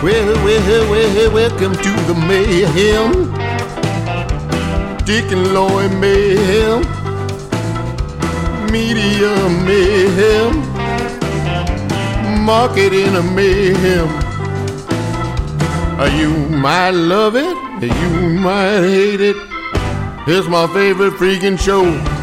Well, well, well, welcome to the mayhem. Dick and Loy mayhem. Media mayhem. Marketing a mayhem. You might love it, you might hate it. It's my favorite freaking show.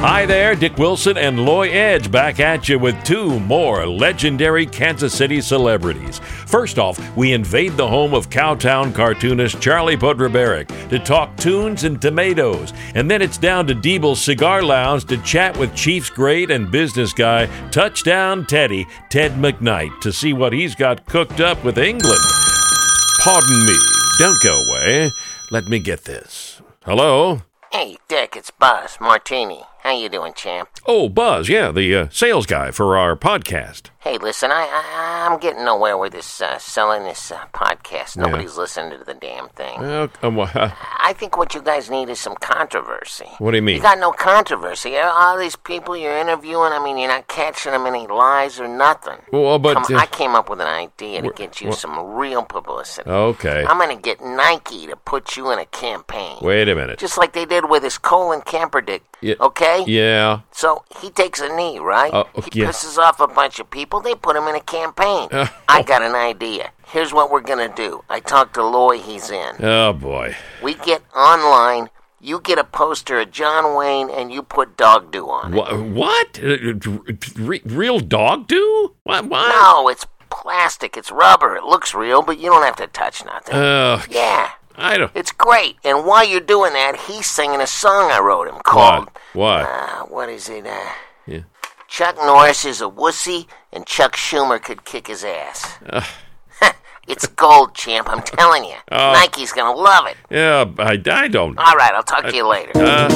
Hi there, Dick Wilson and Loy Edge back at you with two more legendary Kansas City celebrities. First off, we invade the home of Cowtown cartoonist Charlie Podrebarac to talk tunes and tomatoes. And then it's down to Diebel's Cigar Lounge to chat with Chiefs great and business guy, Touchdown Teddy, Ted McKnight, to see what he's got cooked up with England. Pardon me, don't go away. Let me get this. Hello? Hey, Dick, it's Buzz Martini. How you doing, champ? Oh, Buzz, yeah, the uh, sales guy for our podcast. Hey, listen, I, I I'm getting nowhere with this uh, selling this uh, podcast. Nobody's listening to the damn thing. Um, uh, I think what you guys need is some controversy. what do you mean? You got no controversy. All these people you're interviewing, I mean, you're not catching them any lies or nothing. Well, but, Come, I came up with an idea to get you some real publicity. okay. I'm gonna get Nike to put you in a campaign. Wait a minute. Just like they did with this Colin Kaepernick. Yeah. Okay? Yeah. So he takes a knee, right? Uh, he yeah. pisses off a bunch of people. They put him in a campaign. I got an idea. Here's what we're gonna do. I talked to Loy. He's in. Oh boy. We get online. You get a poster of John Wayne, and you put dog do on it. What? What? Uh, re- real dog do? What? What? No, it's plastic. It's rubber. It looks real, but you don't have to touch nothing. Uh, yeah. I don't. It's great. And while you're doing that, he's singing a song I wrote him called. What? What? Uh, what is it? Uh. Chuck Norris is a wussy, and Chuck Schumer could kick his ass. it's gold, champ. I'm telling you. Oh. Nike's gonna love it. Yeah, I, I don't. All right, I'll talk to you later. Uh,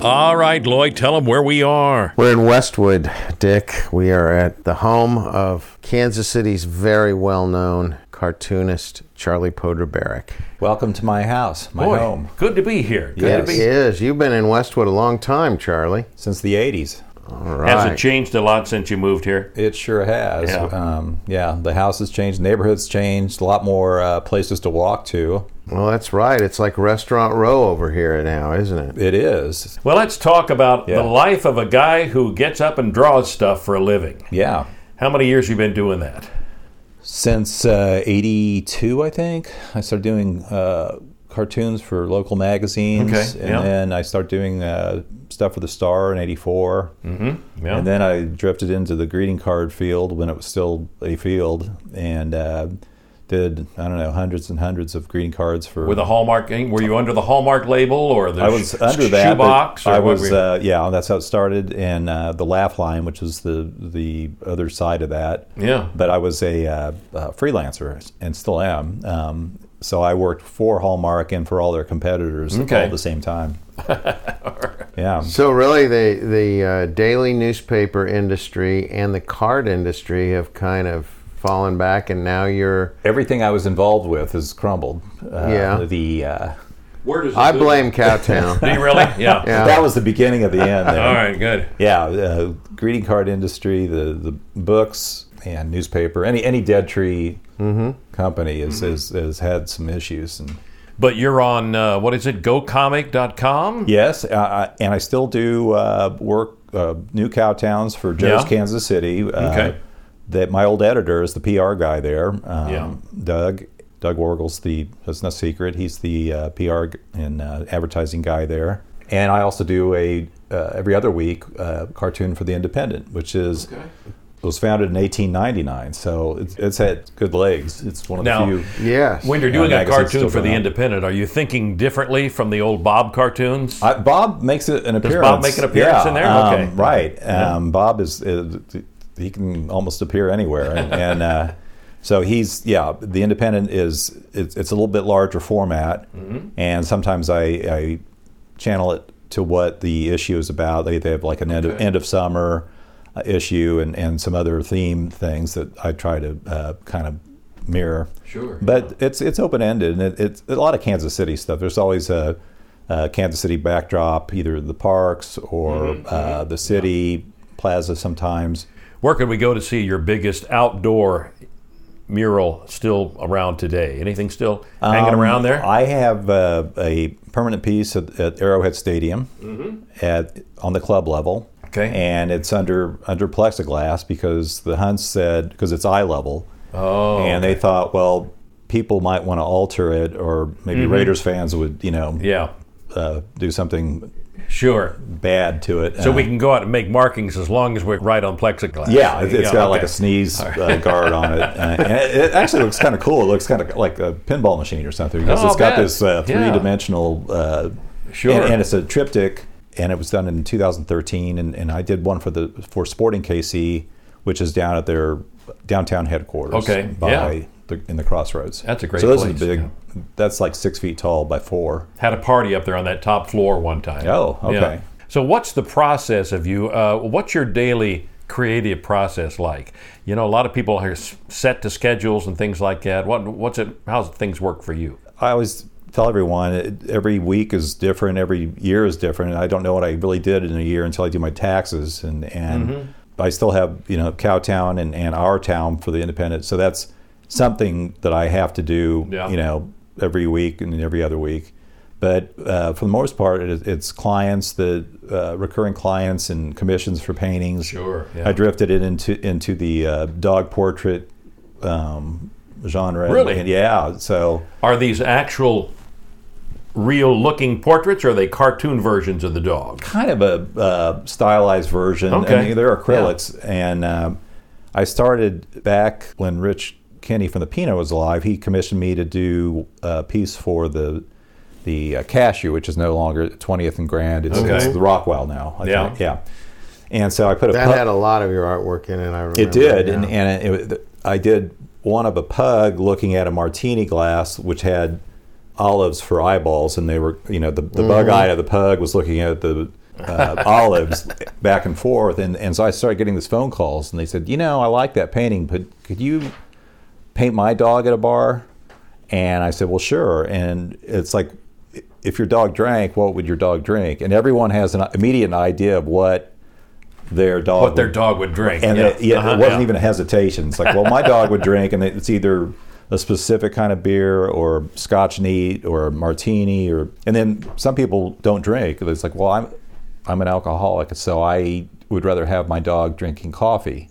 All right, Loy, tell him where we are. We're in Westwood, Dick. We are at the home of Kansas City's very well known cartoonist, Charlie Podrebarac. Welcome to my house, my Boy, home, good to be here. Good Yes. to be It is. You've been in Westwood a long time, Charlie. since the 80s. All right. Has it changed a lot since you moved here? It sure has. Yeah. Um, yeah, the house has changed, neighborhood's changed, a lot more uh, places to walk to. well, that's right. It's like Restaurant Row over here now, isn't it? It is. Well, let's talk about Yeah. the life of a guy who gets up and draws stuff for a living. Yeah. How many years you been doing that? Since uh, 82, I think, I started doing uh, cartoons for local magazines. Okay, And yeah. then I started doing uh, stuff for the Star in 84. Mm-hmm. Yeah. And then I drifted into the greeting card field when it was still a field and uh, did, I don't know, hundreds and hundreds of greeting cards for. With a Hallmark, were you under the Hallmark label or the I was sh- under that. but shoebox? I was, uh, yeah, that's how it started, and uh, the Laugh Line, which was the the other side of that. Yeah. But I was a uh, uh, freelancer and still am. Um, so I worked for Hallmark and for all their competitors Okay. all at the same time. yeah. So really, the the uh, daily newspaper industry and the card industry have kind of fallen back, and now you're. Everything I was involved with has crumbled. Uh, Yeah. The uh, Where does I blame Cowtown. Do you really? Yeah. Yeah. that was the beginning of the end. There. All right. Good. Yeah, uh, greeting card industry, the the books and newspaper, any any dead tree company has, has has had some issues. And But you're on uh, what is it? GoComic.com. yes, uh, I- and I still do uh, work uh, new cowtowns for Joe's Yeah. Kansas City. Uh, Okay. That my old editor is the PR guy there. Um, Yeah. Doug. Doug Wargles, the that's no secret. He's the uh, PR and uh, advertising guy there. And I also do a uh, every other week uh, cartoon for the Independent, which is was founded in 1899, so it's, it's had good legs. It's one of Now- the few. yes. When you're Yeah, doing a cartoon for the going on. Independent, are you thinking differently from the old Bob cartoons? I, Bob makes it an appearance. Does Bob make an appearance Yeah, in there? um, Okay. right. Um, Bob is, is he can almost appear anywhere, and, and uh, so he's yeah. The Independent is it's, it's a little bit larger format, Mm-hmm. and sometimes I, I channel it to what the issue is about. They, they have like an end of end of summer uh, issue and, and some other theme things that I try to uh, kind of mirror. Sure, But it's it's open ended and it, it's a lot of Kansas City stuff. There's always a, a Kansas City backdrop, either the parks or Mm-hmm, uh, the city plaza sometimes. Where could we go to see your biggest outdoor mural still around today? Anything still hanging Um, around there? I have uh, a permanent piece at, at Arrowhead Stadium at on the club level. Mm-hmm. Okay. And it's under under plexiglass because the Hunts said because it's eye level. Oh, And they thought, well, people might want to alter it, or maybe Raiders fans would, you know, Mm-hmm. yeah, uh, do something sure. bad to it. So Uh, we can go out and make markings as long as we're right on plexiglass. Yeah, it- it's got like a sneeze uh, guard on it. Uh, and it, it actually looks kind of cool. It looks kind of like a pinball machine or something because Oh, it's got I'll this uh, three-dimensional. Uh, Sure. And, and it's a triptych, and it was done in 2013. And, and I did one for the for Sporting KC, which is down at their downtown headquarters. Okay, By yeah. The, in the crossroads. That's a great So this place, is big. yeah. That's like six feet tall by four. Had a party up there on that top floor one time. Oh, okay. So what's the process of you? Uh, what's your daily creative process like? You know, a lot of people are set to schedules and things like that. What what's it? How's things work for you? I always tell everyone it, every week is different, every year is different, and I don't know what I really did in a year until I do my taxes, and and Mm-hmm. I still have you know Cowtown and, and our town for the independent, so that's something that I have to do, Yeah. you know, every week and every other week. But uh, for the most part, it, it's clients, the uh, recurring clients, and commissions for paintings. Sure, yeah. I drifted it into into the uh, dog portrait um, genre. Really? And yeah. So Are these actual, real-looking portraits, or are they cartoon versions of the dog? kind of a uh, stylized version. Okay. I mean, they're acrylics, and um, I started back when Rich Kenny from the Pinot was alive. He commissioned me to do a piece for the the uh, Cashew, which is no longer 20th and Grand. It's, Okay. it's the Rockwell now. I Yeah. think. yeah. And so I put a That pu- had a lot of your artwork in it. I remember. it did, and, yeah. and it, it, I did one of a pug looking at a martini glass, which had olives for eyeballs, and they were, you know, the, the bug eye of the pug was looking at the uh, olives back and forth, and, and so I started getting these phone calls, and they said, you know, I like that painting, but could you paint my dog at a bar? And I said, well, sure. And it's like, if your dog drank, what would your dog drink? And everyone has an immediate idea of what their dog What their would- dog would drink? and yeah, it, yeah, Uh-huh, it wasn't yeah. even a hesitation. It's like, well, my dog would drink, and it's either a specific kind of beer or Scotch neat or a martini, or and then some people don't drink. It's like, well, I'm I'm an alcoholic, so I would rather have my dog drinking coffee.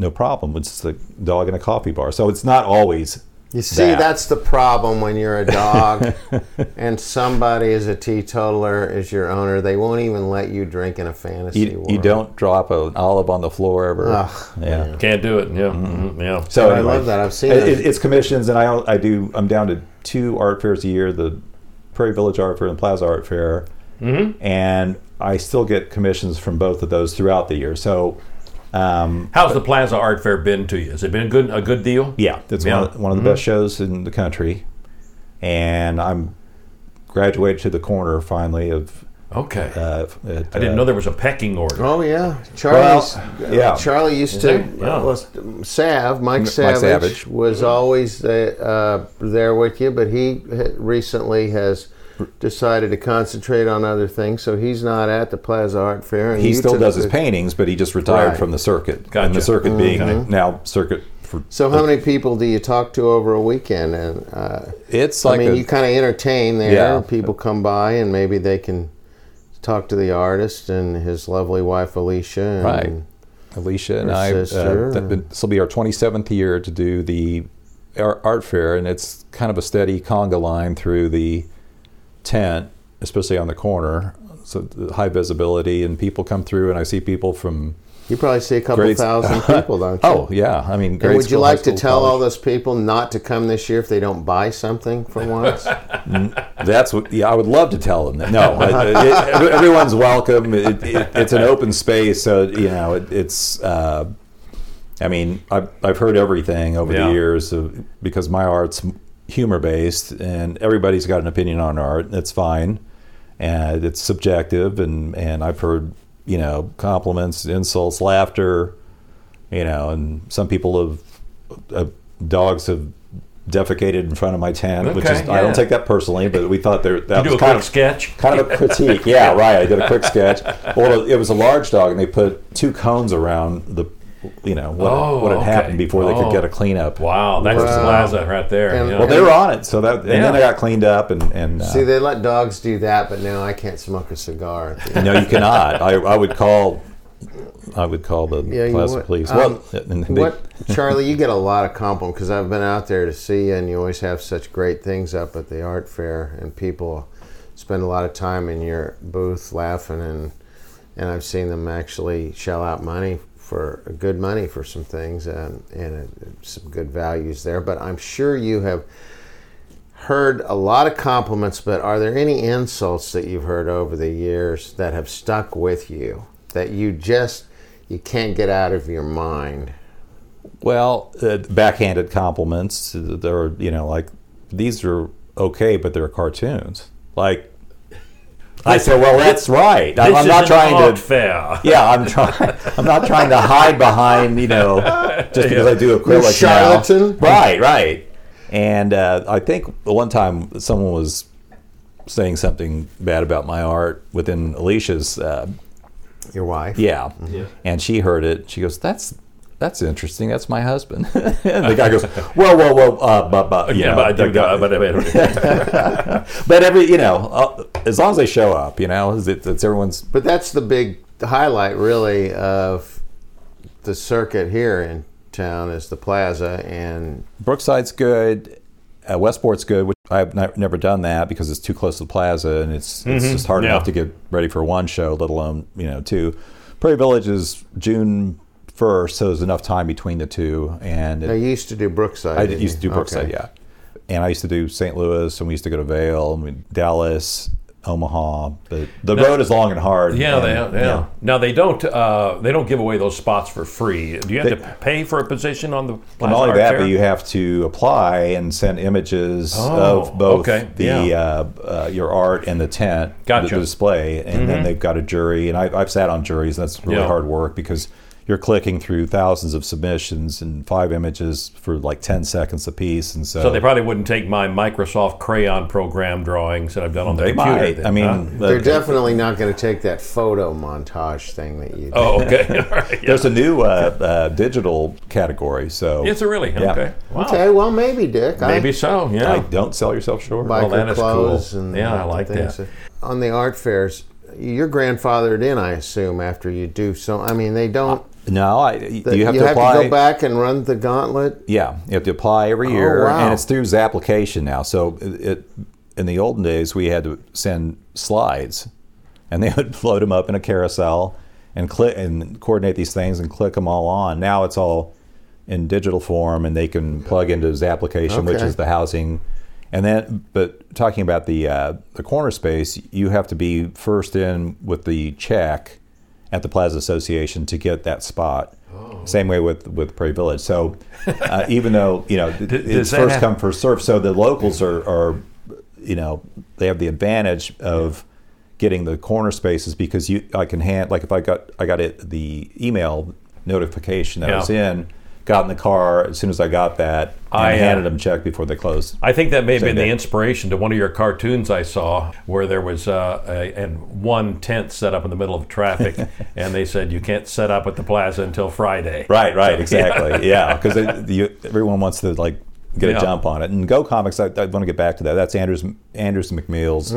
No problem. It's just a dog in a coffee bar. So it's not always. You see, that. that's the problem when you're a dog and somebody is a teetotaler, is your owner. They won't even let you drink in a fantasy You, world. you don't drop an olive on the floor ever. Ugh, yeah. Can't do it. Yeah, mhm, yeah. So I love that. I've seen it, it. It's commissions, and I I do. I'm down to two art fairs a year: the Prairie Village Art Fair and Plaza Art Fair, Mm-hmm. and I still get commissions from both of those throughout the year. So, um, How's the Plaza Art Fair been to you? Has it been a good a good deal? yeah, it's Yeah. one of, one of the best shows in the country, and I'm graduated to the corner finally of. Okay. Uh, at, I didn't uh, know there was a pecking order. Oh yeah, Charlie's. Well, yeah. Charlie used there? to. Yeah. Was, Sav, Mike Mike Savage, Savage. was always uh, there with you, but he recently has decided to concentrate on other things, so he's not at the Plaza Art Fair. And He you still took does his paintings, but he just retired Right. from the circuit. And the circuit being Mm-hmm. now circuit for. So how many people do you talk to over a weekend? And uh, It's like I mean, a- you kind of entertain there. Yeah. People come by and maybe they can talk to the artist and his lovely wife Alicia. And Right. Alicia and I. Uh, th- this will be our 27th year to do the art fair, and it's kind of a steady conga line through the tent, especially on the corner. So the high visibility, and people come through, and I see people from. You probably see a couple Grades- thousand people, don't you? Oh yeah, I mean, And grade would you school, high like to school, tell all those people not to come this year if they don't buy something for once? That's what. Yeah, I would love to tell them that. No, it- it- everyone's welcome. It, it, it's an open space, so you know it, it's. Uh, I mean, I've, I've heard everything over Yeah. the years of, because my art's humor based, and everybody's got an opinion on art. and It's fine, and it's subjective, and and I've heard you know compliments, insults, laughter, you know, and some people have uh, dogs have defecated in front of my tent, which is Okay, I don't take that personally, but we thought there that You was kind of sketch. kind of a critique. Yeah, right. I did a quick sketch. Well, it was a large dog, and they put two cones around the, you know, what, Oh, what had okay. happened before they Oh. could get a cleanup. Wow, that's Wow. Plaza right there. And- yeah. Well, they were on it, so that and Yeah. then they got cleaned up, and and uh, See, they let dogs do that, but now I can't smoke a cigar. no, you cannot. I, I would call, I would call the Yeah, Plaza would. police. Um, well, they- what, Charlie? You get a lot of compliments because I've been out there to see you, and you always have such great things up at the art fair, and people spend a lot of time in your booth laughing, and and I've seen them actually shell out money for good money for some things, and and uh, some good values there. But I'm sure you have heard a lot of compliments, but are there any insults that you've heard over the years that have stuck with you that you just you can't get out of your mind? Well, uh, backhanded compliments. They're you know like these are okay, but they're cartoons. Like I said, well, that's right. I'm, I'm not trying to. fair. Yeah, I'm trying. I'm not trying to hide behind you know just because I do acrylic now. charlatan. Right, right. And uh, I think one time someone was saying something bad about my art within Alicia's uh, Your wife? yeah. And she heard it. She goes, "That's that's interesting. That's my husband." and the guy goes, "Whoa, whoa, whoa, uh, but, but, you Yeah, know, but I do the go. guy- But, but, but every, you know, uh, as long as they show up, you know, it's, it's everyone's. But that's the big highlight, really, of the circuit here in town is the plaza, and Brookside's good. Uh, Westport's good. Which I've ne- never done that because it's too close to the plaza, and it's it's just hard yeah. enough to get ready for one show, let alone you know two. Prairie Village is June first, so there's enough time between the two, and it, I used to do Brookside. I didn't used to do Brookside, Okay. yeah. And I used to do St. Louis, and we used to go to Vail, and we, Dallas, Omaha. But the road is long and hard. yeah, they, and, yeah. Now they don't. Uh, they don't give away those spots for free. Do you have They- to pay for a position on the? Not only that, Fair? but you have to apply and send images Oh, of both okay, the yeah. uh, uh, your art and the tent, Gotcha. Mm-hmm. the display, and then they've got a jury. And I, I've sat on juries. And that's really Yeah. hard work because you're clicking through thousands of submissions and five images for like ten seconds a piece, and so, So they probably wouldn't take my Microsoft Crayon program drawings that I've done on the they computer. might. then, I mean, huh? They're definitely not going to take that photo montage thing that you. did. oh, okay. All right. Yeah. There's a new uh, uh, digital category, so it's a really? Yeah. Okay. Wow. Okay, well maybe Dick. I- Maybe so. Yeah. I don't sell yourself short. biker that is clothes cool. and Yeah, I like things. that. On the art fairs, you're grandfathered in, I assume, after you do so. I mean, they don't. No, I, you have to apply. go back and run the gauntlet. Yeah, you have to apply every year, Oh, wow. and it's through application now. So it, it in the olden days we had to send slides, and they would load them up in a carousel and click and coordinate these things and click them all on. Now it's all in digital form, and they can plug into his application, which is the housing. And then, but talking about the uh, the corner space, you have to be first in with the check at the Plaza Association to get that spot. Same way with with Prairie Village. So uh, even though you know does it's first have- come first serve, so the locals are, are you know they have the advantage of getting the corner spaces because you I can hand like if I got I got it the email notification that I was in, got in the car as soon as I got that, I, uh, handed them check before they closed. I think that may have Same been the inspiration to one of your cartoons I saw, where there was uh, a, and one tent set up in the middle of traffic, and they said you can't set up at the plaza until Friday. Right, right, exactly. yeah, because everyone wants to like get Yeah. a jump on it. And Go Comics, I, I want to get back to that. That's Andrews Andrews McMeel's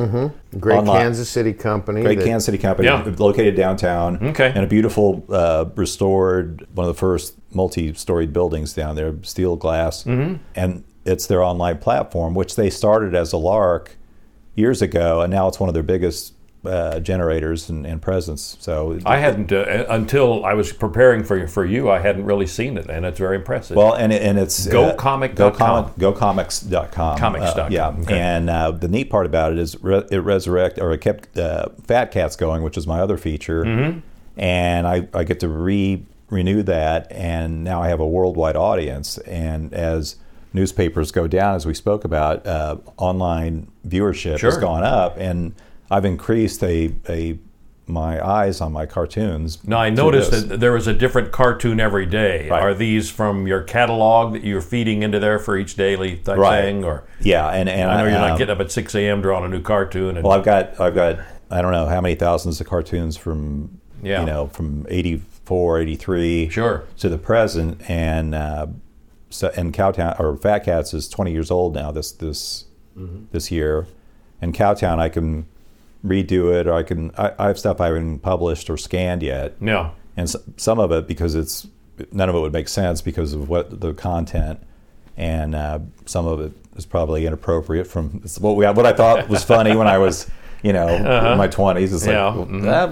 Great online- Kansas City company. Great that- Kansas City company, Yeah. located downtown. Okay. And a beautiful, uh, restored, one of the first multi-storied buildings down there, steel glass. Mm-hmm. And it's their online platform, which they started as a lark years ago, and now it's one of their biggest uh, generators and, and presence. So I hadn't uh, until I was preparing for for you. I hadn't really seen it, and it's very impressive. Well, and, and it's GoComic.com. Go comic, GoComics.com. Comics.com, Uh, yeah, okay. and uh, the neat part about it is re- it resurrect or it kept uh, Fat Cats going, which is my other feature, Mm-hmm. and I, I get to re renew that, and now I have a worldwide audience, and as newspapers go down, as we spoke about, uh, online viewership Sure. has gone up, and I've increased a a my eyes on my cartoons. Now I noticed that there was a different cartoon every day. Right. Are these from your catalog that you're feeding into there for each daily type Right. thing, or yeah, and and I know you're um, not getting up at 6 a.m. drawing a new cartoon? And, Well, I've got I've got I don't know how many thousands of cartoons from Yeah. you know from 84, 83 Sure. to the present, and uh, so and Cowtown or Fat Cats is twenty years old now this this Mm-hmm. this year, and Cowtown I can redo it or I can I, I have stuff I haven't published or scanned yet, yeah, and s- some of it because it's none of it would make sense because of what the content, and uh, some of it is probably inappropriate from it's what we what I thought was funny when I was you know in my twenties. It's like Uh-huh. Yeah, well,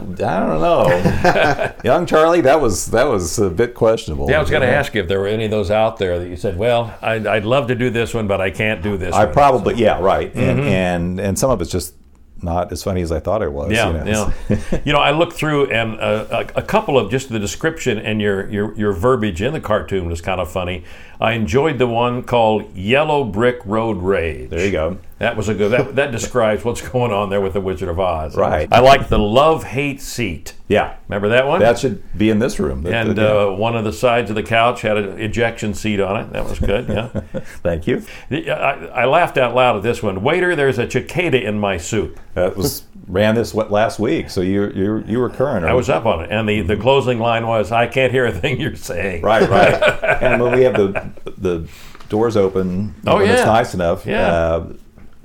mhm. that, I don't know, young Charlie. That was that was a bit questionable. yeah. I was going to ask you if there were any of those out there that you said, "Well, I'd, I'd love to do this one, but I can't do this." I one. probably yeah right, and and and some of it's just not as funny as I thought it was. Yeah, you know? yeah. you know, I looked through and uh, a, a couple of just the description and your, your your verbiage in the cartoon was kind of funny. I enjoyed the one called Yellow Brick Road Rage. There you go. That was a good. That, that describes what's going on there with the Wizard of Oz. Right. I like the love hate seat. Yeah, Remember that one? that should be in this room. That- and yeah. uh, one of the sides of the couch had an ejection seat on it. That was good. Yeah. Thank you. I, I laughed out loud at this one. Waiter, there's a cicada in my soup. That was ran this what last week, so you you you were current. I was up on it, and the, the closing line was, "I can't hear a thing you're saying." Right, right. and when we have the the doors open, Oh, when it's nice enough, Yeah. uh,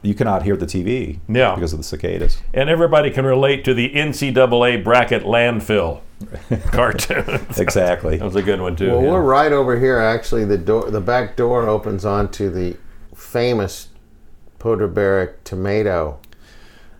you cannot hear the TV Yeah. because of the cicadas. And everybody can relate to the NCAA bracket landfill cartoon. Exactly. That was a good one too. Well, yeah. we're right over here. Actually, the door, the back door opens onto the famous Podrebarac tomato,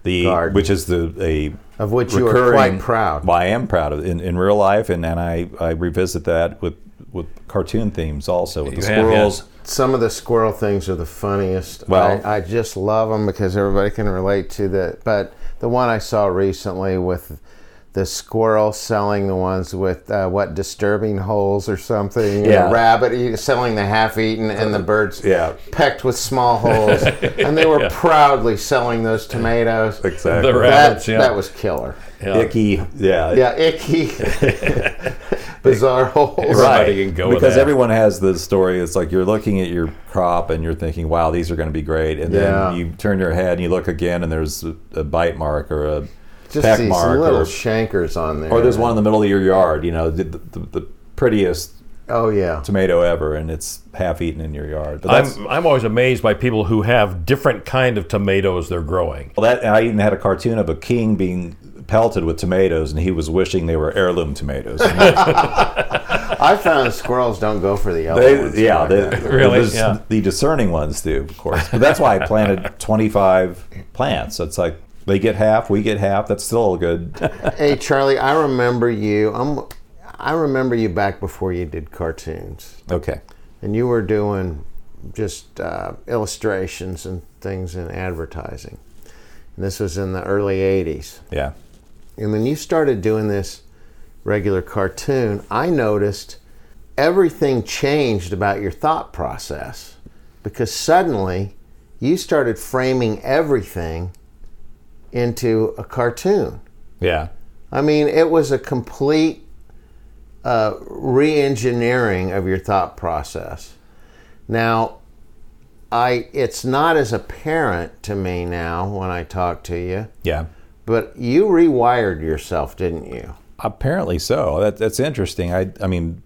The Garden. which is the a of which you are quite proud. Well, I am proud of it in, in real life, and, and I, I revisit that with with cartoon themes also with the You have, squirrels. yes. Some of the squirrel things are the funniest. Well- I, I just love them because everybody can relate to that. But the one I saw recently with the squirrel selling the ones with uh, what disturbing holes or something. Yeah. The rabbit eat, selling the half-eaten and the birds Yeah. pecked with small holes, and they were proudly selling those tomatoes. Exactly. The That, rabbits, yeah. that was killer. Yeah. Icky, yeah, Yeah, icky, bizarre holes. Everybody can go because everyone has the story. It's like you're looking at your crop and you're thinking, "Wow, these are going to be great," and Yeah. then you turn your head and you look again, and there's a, a bite mark or a Just peck these mark, little or, shankers on there. or there's one in the middle of your yard. You know, the, the, the prettiest Oh yeah. tomato ever, and it's half eaten in your yard. But I'm, I'm always amazed by people who have different kind of tomatoes they're growing. well, that I even had a cartoon of a king being pelted with tomatoes, and he was wishing they were heirloom tomatoes. I found squirrels don't go for the yellow They- ones. yeah, like the, that. Really? the- Yeah. the discerning ones do, of course. But that's why I planted 25 plants. It's like they get half, we get half. That's still good. Hey Charlie, I remember you. I'm, I remember you back before you did cartoons, Okay. and you were doing just uh, illustrations and things in advertising. And this was in the early '80s. Yeah. And when you started doing this regular cartoon, I noticed everything changed about your thought process because suddenly you started framing everything into a cartoon. Yeah. I mean, it was a complete uh, re engineering of your thought process. Now, I it's not as apparent to me now when I talk to you, Yeah. but you rewired yourself, didn't you? Apparently so. That, that's interesting. I, I mean,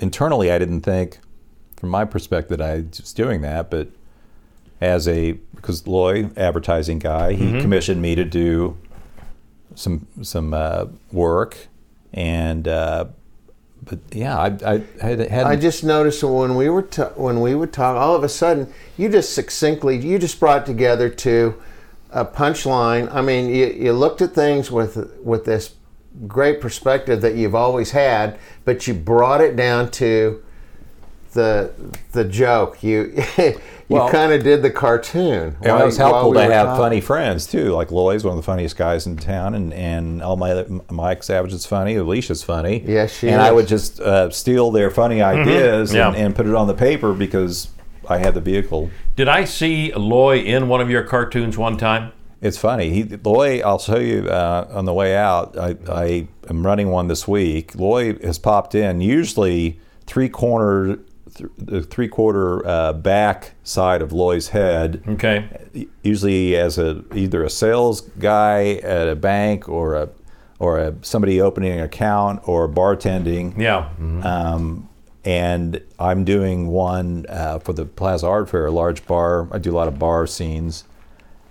internally, I didn't think, from my perspective, I was doing that. But as a, because Loy, advertising guy, he commissioned me to do some some uh, work, and uh, but yeah, I, I had had I just noticed that when we were ta- when we would talk, all of a sudden you just succinctly you just brought together to a punchline. I mean, you, you looked at things with with this great perspective that you've always had, but you brought it down to the the joke. You you kind of did the cartoon. And it was while- while helpful we to have talking. funny friends too. Like Loy's one of the funniest guys in town, and and all my Mike Savage is funny. Alicia's funny. Yes, she And I would just uh, steal their funny ideas Yeah. and, and put it on the paper because I had the vehicle. Did I see Loy in one of your cartoons one time? It's funny. He, Loy, I'll show you uh, on the way out. I, I am running one this week. Loy has popped in. Usually three corner, th- the three quarter uh, back side of Loy's head. Okay. Usually as a either a sales guy at a bank or a or a, somebody opening an account or bartending. Yeah. Um, and I'm doing one uh, for the Plaza Art Fair, a large bar. I do a lot of bar scenes.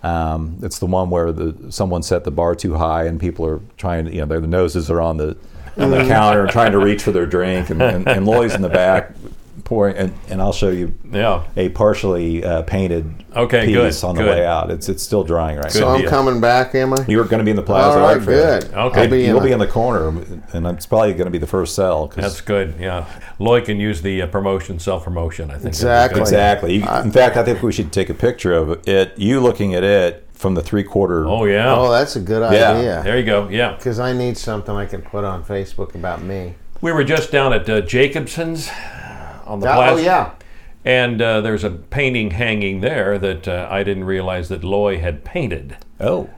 Um, it's the one where the someone set the bar too high and people are trying to, you know, their noses are on the on the counter and trying to reach for their drink, and, and, and Loy's in the back pouring. And, and I'll show you Yeah. a partially uh, painted Okay, piece good, on the good. way out. It's it's still drying right So now. I'm deal. coming back, am I? You're going to be in the Plaza All right, Art Fair. good. Okay. I'll be in You'll a- be in the corner, and it's probably going to be the first sell. 'cause- That's good. Yeah. Loy can use the uh, promotion, self promotion. I think. Exactly. Exactly. You, in fact, I think we should take a picture of it. You looking at it from the three quarter. Oh yeah. Oh, that's a good Yeah. idea. there you go. Yeah. Because I need something I can put on Facebook about me. We were just down at uh, Jacobson's on the Oh, plaza. yeah. And uh, there's a painting hanging there that uh, I didn't realize that Loy had painted. Oh.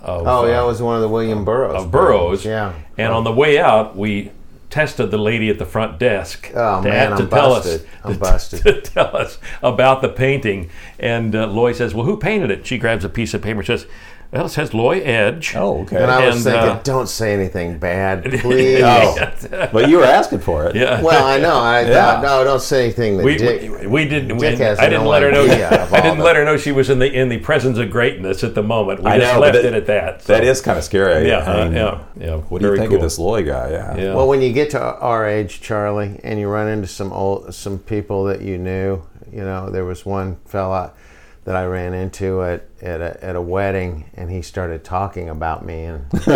Of, Oh, uh, yeah, it was one of the William Burroughs. of Burroughs. Yeah. And on the way out, we tested the lady at the front desk Oh, to, man, to I'm tell busted. us I'm to, busted. to tell us about the painting. And uh, Loy says, "Well, who painted it?" She grabs a piece of paper and says, "Well, it says Loy Edge." Oh, okay. And I was And, thinking, uh, don't say anything bad, please. Oh. but you were asking for it. Yeah. Well, I know. I Yeah. thought, no, don't say anything that we, Dick. we, we didn't. Dick we- has I didn't no let her know. idea of I didn't the- let her know she was in the in the presence of greatness at the moment. We I just know, left but it at that. That so- is kind of scary. Yeah, I mean, yeah, yeah. What do you think cool. of this Loy guy? Yeah. Yeah. Well, when you get to our age, Charlie, and you run into some old, some people that you knew, you know, there was one fella that I ran into at, at, a, at a wedding, and he started talking about me, and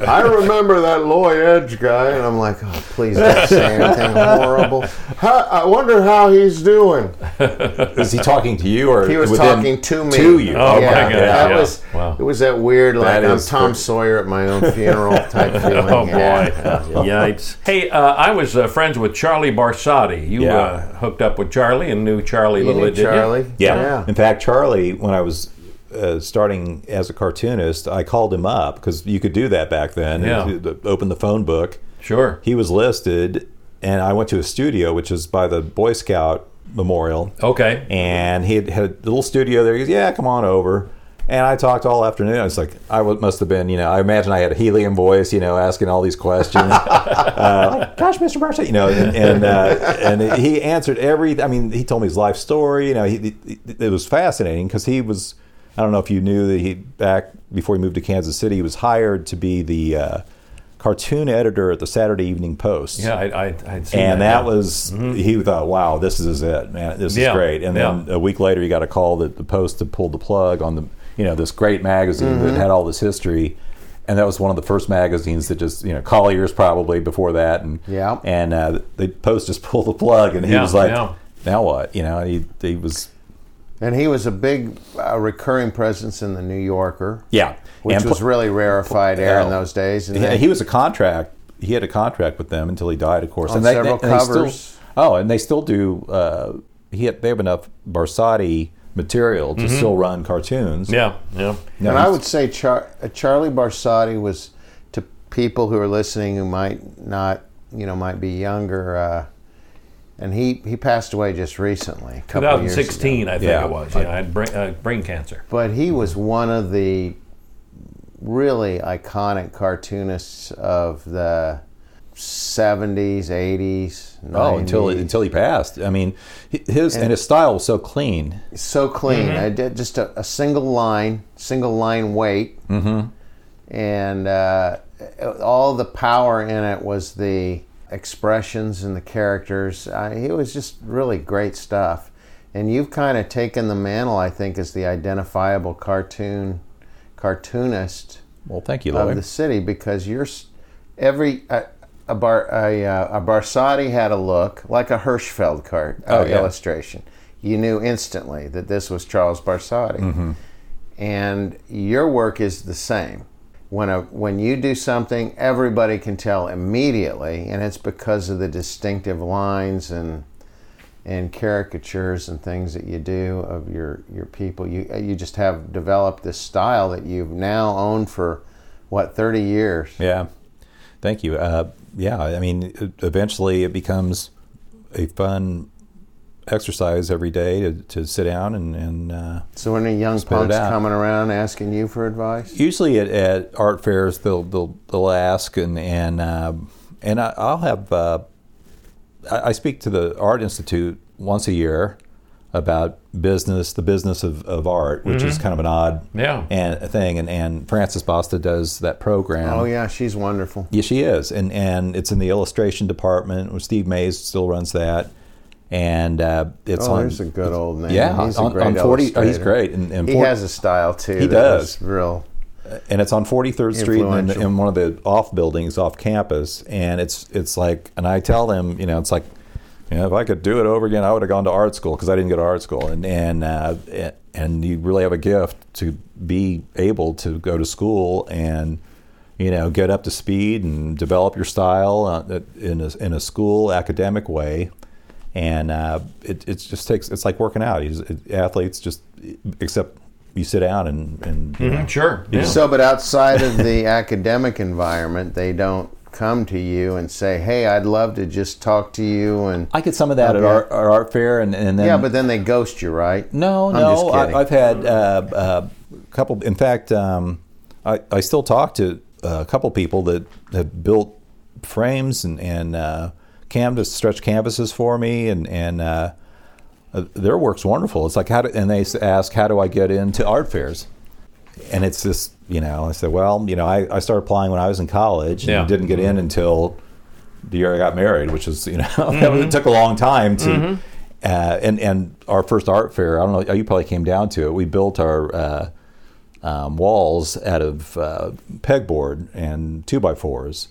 I remember that Loy Edge guy, and I'm like, oh, please don't say anything horrible. How, I wonder how he's doing. Is he talking to you or He was talking to me. To you. Oh, my God, that yeah. was Wow. it was that weird like That I'm Tom cr- Sawyer at my own funeral type feeling. Oh boy! Yeah. Yikes! Hey, uh, I was uh, friends with Charlie Barsotti. You Yeah. uh, hooked up with Charlie and knew Charlie a You little knew bit, didn't you? Charlie? Yeah. In fact, Charlie, when I was uh, starting as a cartoonist, I called him up because you could do that back then. Yeah. Open the phone book. Sure. He was listed, and I went to his studio, which is by the Boy Scout Memorial. Okay. and he had, had a little studio there. He goes, "Yeah, come on over." And I talked all afternoon. I was like, I must have been, you know, I imagine I had a helium voice, you know, asking all these questions. uh, like, Gosh, Mr. Marcy, you know, and and, uh, and he answered every. I mean, he told me his life story. You know, he, he- it was fascinating because he was. I don't know if you knew that he back before he moved to Kansas City, he was hired to be the uh, cartoon editor at the Saturday Evening Post Yeah, I, I, I'd seen that. and that. that yeah. was he thought, wow, this is it, man, this Yeah, is great. And then yeah. a week later, he got a call that the Post had pulled the plug on the, you know, this great magazine Mm-hmm. that had all this history, and that was one of the first magazines that just, you know, Collier's probably before that, and Yeah. and uh, the Post just pulled the plug, and he Yeah, was like, yeah. now what, you know, he he was, And he was a big uh, recurring presence in the New Yorker, yeah, which and was pl- really rarefied air in those days. And Yeah, then- he was a contract. He had a contract with them until he died, of course. On several still- covers. oh, and they still do. Uh, he had, they have enough Barsotti material to still run cartoons. Mm-hmm. Yeah, yeah. No, and I would say Char- uh, Charlie Barsotti was to people who are listening who might not, you know, might be younger. Uh, and he, he passed away just recently, a couple of years ago. 2016, I think Yeah. it was. Yeah, I had brain, uh, brain cancer. But he was one of the really iconic cartoonists of the 70s, 80s, 90s. Oh, until until he passed. I mean, hi- his and, his style was so clean. so clean. Mm-hmm. I did just a, a single line, single line weight, mm-hmm. and uh, all the power in it was the expressions and the characters. Uh, it was just really great stuff. And you've kind of taken the mantle, I think, as the identifiable cartoon cartoonist Well, thank you, of the city because you're every a, a bar a, uh, a Barsotti had a look like a Hirschfeld cart uh, Oh, yeah. illustration. You knew instantly that this was Charles Barsotti, Mm-hmm. and your work is the same. When a when you do something, everybody can tell immediately, and it's because of the distinctive lines and and caricatures and things that you do of your your people. You you just have developed this style that you've now owned for what thirty years. Yeah, thank you. Uh, yeah, I mean, eventually it becomes a fun exercise every day to, to sit down and, and uh, So when are young Spit it punks out. coming around asking you for advice? usually at, at art fairs they'll they'll, they'll ask and and uh, and I, I'll have uh, I, I speak to the art institute once a year about business the business of, of art which is kind of an odd Yeah. and thing and, and Frances Basta does that program Oh yeah, she's wonderful. Yeah, she is, and and it's in the illustration department. Steve Mays still runs that, and uh, it's Oh, on. there's a good old name. Yeah, he's a on, great on forty. Oh, he's great, and, and He 40 has a style too. He does. Real. and it's on Forty Third Street in, in one of the off buildings off campus, and it's it's like, and I tell them, you know, it's like, you know, if I could do it over again, I would have gone to art school because I didn't go to art school, and and uh, and you really have a gift to be able to go to school and you know get up to speed and develop your style uh, in a, in a school academic way and uh, it, it just takes it's like working out He's, it, athletes just except you sit down and, and you know, Sure. Yeah. So, but outside of the academic environment, they don't come to you and say, "Hey, I'd love to just talk to you." And I get some of that at Okay. art, art fair and, and then yeah, but then they ghost you, right? No, I'm no. just kidding. I, I've had uh, uh, a couple. In fact, um, I, I still talk to uh, a couple people that have built frames and, and uh, canvas, stretch canvases for me, and and uh, uh, their work's wonderful. It's like how do, and they ask how do I get into art fairs, and it's this. You know, I said, well, you know, I, I started applying when I was in college and Yeah. didn't get in until the year I got married, which is you know it took a long time to. Uh, and and our first art fair, I don't know, you probably came down to it. We built our uh, um, walls out of uh, pegboard and two by fours,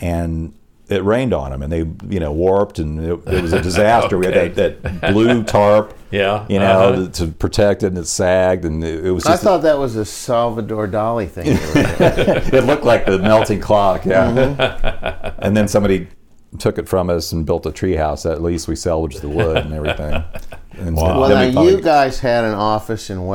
and it rained on them, and they you know warped, and it, it was a disaster. We had that, that blue tarp, Yeah, you know, uh-huh. to protect it, and it sagged, and it, it was I just thought that was a Salvador Dali thing. you were doing. it looked like the melting clock, yeah. Mm-hmm. and then somebody took it from us and built a tree house. At least we salvaged the wood and everything. And Wow. well, then now we finally- you guys had an office in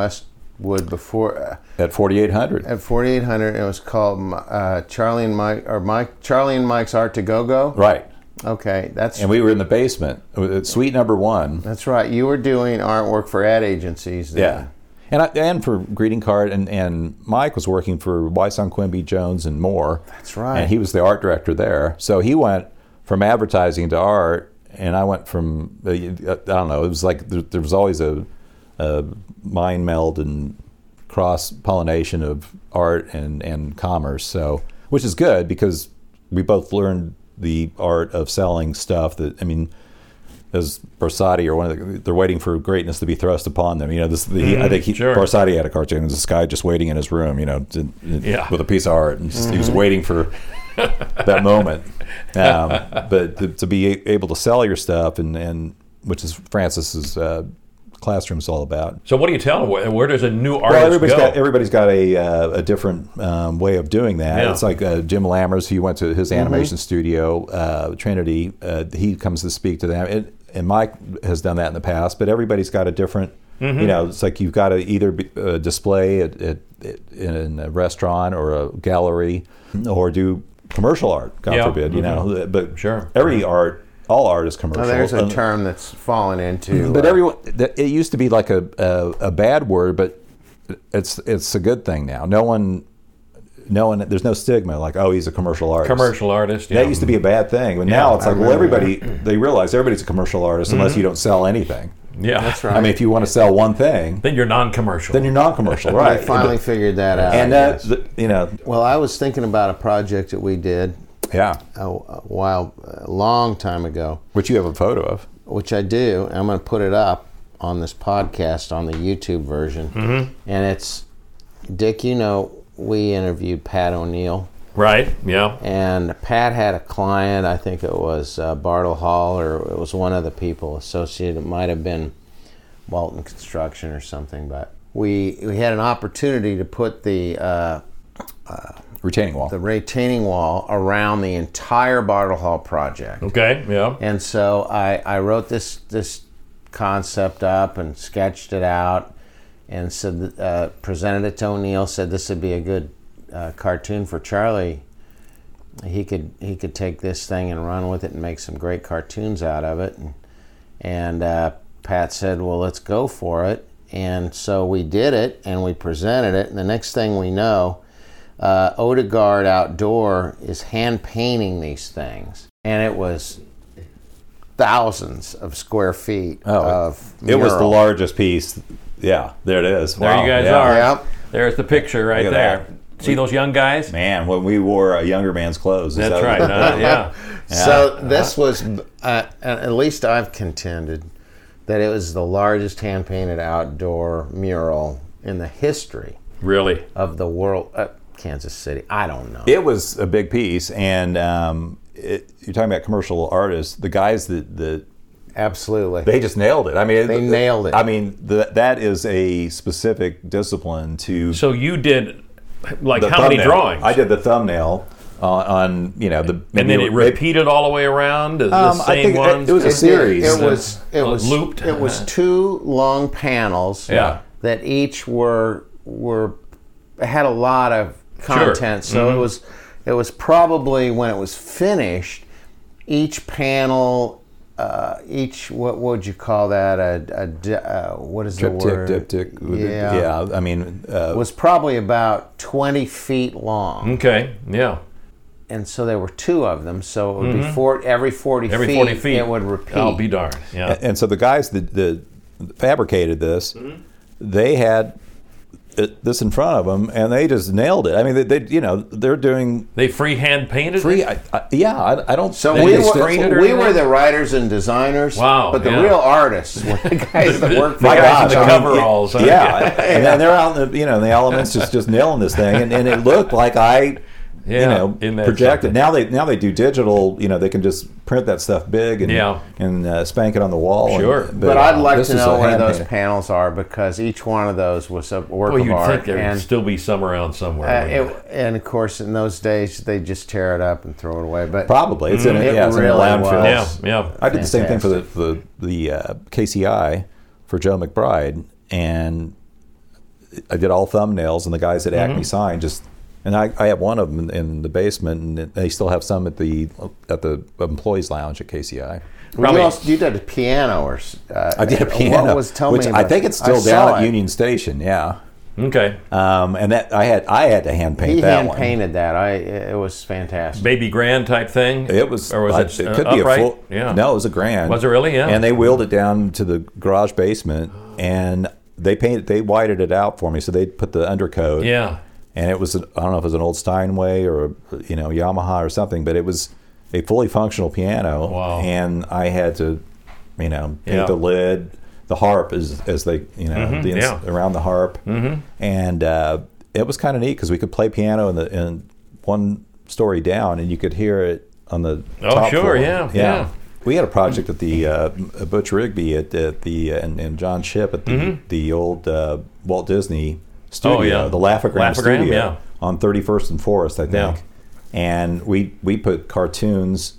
Westwood before uh, at 4800. at 4800. It was called uh, Charlie and Mike or Mike Charlie and Mike's Art to Go Go. Right. Okay, that's And we were in the basement, suite number one. that's right. You were doing artwork for ad agencies. Then. Yeah. And, I, and for greeting card, and, and Mike was working for Wyson Quimby Jones and more. That's right. And he was the art director there. So he went from advertising to art, and I went from uh, I don't know. It was like there, there was always a, a mind meld and cross pollination of art and and commerce. So which is good because we both learned the art of selling stuff. That I mean as Barsotti or one of the, they're waiting for greatness to be thrust upon them. You know, this the, I think he, sure. Barsotti had a cartoon. Was this guy just waiting in his room, you know, to, Yeah. with a piece of art, and just, he was waiting for that moment. Um, but to, to be able to sell your stuff, and, and which is Francis's uh, classroom's all about. So what do you tell them? Where, where does a new artist Well, everybody's go? got everybody's got a uh, a different um, way of doing that. Yeah. It's like uh, Jim Lammers, who went to his animation studio, uh, Trinity. Uh, he comes to speak to them, and, and Mike has done that in the past. But everybody's got a different. You know, it's like you've got to either be, uh, display at, at, at, in a restaurant or a gallery, or do commercial art. God Yeah. forbid, you know. But Sure. every art, all art is commercial. Oh, there's a Un- term that's fallen into. but uh, everyone, it used to be like a, a a bad word, but it's it's a good thing now. No one, no one, there's no stigma like oh he's a commercial artist. Commercial artist. That used to be a bad thing, but Yeah, now it's I like well remember everybody they realize everybody's a commercial artist unless you don't sell anything. Yeah. That's right. I mean, if you want to sell one thing, Then you're non-commercial. then you're non-commercial, right I right? finally figured that out. and I uh, guess. you know, well, I was thinking about a project that we did yeah, a, a while, a long time ago, which you have a photo of. which I do. I'm going to put it up on this podcast on the YouTube version, mm-hmm. and it's Dick. You know, we interviewed Pat O'Neill. right. Yeah. And Pat had a client, I think it was uh, Bartle Hall, or it was one of the people associated. It might have been Walton Construction or something. But we we had an opportunity to put the uh, uh, retaining wall. the retaining wall around the entire Bartle Hall project. Okay. Yeah. And so I, I wrote this this concept up and sketched it out, and said uh, presented it to O'Neill. Said this would be a good uh, cartoon for Charlie. He could he could take this thing and run with it and make some great cartoons out of it. And, and uh, Pat said, "Well, let's go for it." And so we did it, and we presented it. And the next thing we know, uh, Odegaard Outdoor is hand painting these things, and it was thousands of square feet of Oh, it was the largest piece. Yeah, there it is. There Wow, you guys yeah. are. Yep. There's the picture right Look at there. See those young guys? Man, when we wore a younger man's clothes. That's that- right. Uh, yeah. So this was, uh, at least I've contended, that it was the largest hand painted outdoor mural in the history Really. of the world. Uh, Kansas City. I don't know. It was a big piece, and um, it, you're talking about commercial artists. The guys that, that Absolutely. they just nailed it. I mean, They nailed it. I mean, the, that is a specific discipline to So you did like the how many drawings? I did the thumbnail on, on you know the and then it maybe- repeated all the way around. The Um, I same think it- ones. it was a series. It was it Uh, was looped. It was two long panels. Yeah. That each were were had a lot of content. So Mm-hmm. it was it was probably when it was finished, each panel. Uh, each what would you call that a, a di- uh, what is Trip, the tick, word dip, tick. yeah yeah. I mean, uh, was probably about 20 feet long okay. Yeah. and so there were two of them so it would be four, every 40 Mm-hmm. Every feet, 40 feet. it would repeat I'll be darned. Yeah. and so the guys that, that fabricated this, Mm-hmm. they had it, this in front of them, and they just nailed it. I mean, they, they you know they're doing They freehand painted. free. it? I, I, yeah, I, I don't. So They we were, screen it we were the writers and designers. Wow, But the yeah. real artists were the guys that worked for The My guys in gosh, the I mean, coveralls. huh? Yeah, and they're out in the you know in the elements just just nailing this thing, and, and it looked like I. Yeah, you know, in that projected. something. Now they now they do digital. You know, they can just print that stuff big and Yeah. and uh, spank it on the wall. and- Sure. But I'd like this to know a where those painted. panels are because each one of those was a work Well, of you'd art. think there would and, still be some around somewhere. uh, it, and of course, in those days, they just tear it up and throw it away. But Probably it's in a, It yeah, it's in a landfill. was. yeah, yeah. I did the same thing for the the, the uh, KCI for Joe McBride, and I did all thumbnails, and the guys at Mm-hmm. Acme Sign just. And I, I have one of them in, in the basement, and they still have some at the at the employees' lounge at KCI. Probably- you, also, you did a piano or uh, I did a piano, What was tell which me I think it's still I saw down at it. Union Station. Yeah, Okay. um, and that I had I had to hand paint He that hand one. painted that. I it was fantastic. Baby grand type thing. It was, or was I- it, it uh, could upright? a full. Yeah. No, it was a grand. Was it really? Yeah. And they wheeled it down to the garage basement, and they painted, they whited it out for me. So they put the undercoat. Yeah. And it was, I don't know if it was an old Steinway or a, you know Yamaha or something, but it was a fully functional piano. Wow. And I had to, you know, paint Yeah. the lid, the harp as as they, you know, the ins- yeah. around the harp, mm-hmm. and uh, it was kind of neat because we could play piano in the in one story down, and you could hear it on the Oh, top sure, floor. yeah, yeah. We had a project at the uh, Butch Rigby at, at the uh, and, and John Ship at the the old uh, Walt Disney studio. Oh, yeah. the Laugh-O-Gram Laugh-O-Gram, studio yeah. on 31st and Forest, I think. Yeah. And we we put cartoons,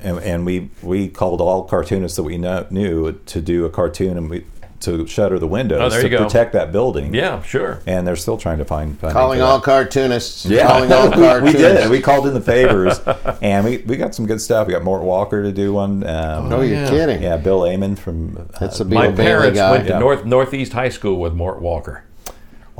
and, and we we called all cartoonists that we know, knew to do a cartoon, and we to shutter the windows Oh, to protect that building. Yeah, sure. And they're still trying to find. find Calling all cartoonists. Yeah, Calling all we, cartoonists. we did. We called in the favors, and we, we got some good stuff. We got Mort Walker to do one. Um, No, you're yeah. kidding. yeah, Bill Amend from. Uh, That's a My Beetle parents guy. went to Yeah. North Northeast High School with Mort Walker.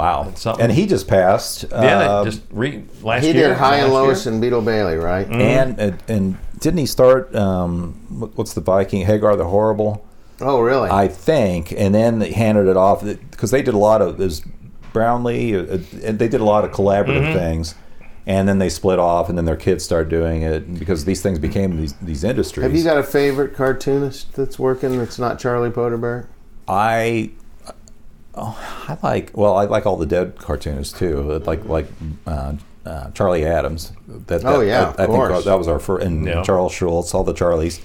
Wow, something. and he just passed. Yeah, um, just re, last He year. He did Hi and last Lois year? and Beetle Bailey, right? Mm-hmm. and, and and didn't he start? Um, what's the Viking Hagar the Horrible? Oh, really? I think, and then they handed it off because they did a lot of this Brownlee, uh, and they did a lot of collaborative Mm-hmm. things. And then they split off, and then their kids started doing it because these things became these these industries. Have you got a favorite cartoonist that's working that's not Charlie Podrebarac? I oh, I like well I like all the dead cartoonists too like like uh, uh, Charlie Addams that, Oh, yeah, I, of I think course. that was our first and Yeah. Charles Schulz all the Charlies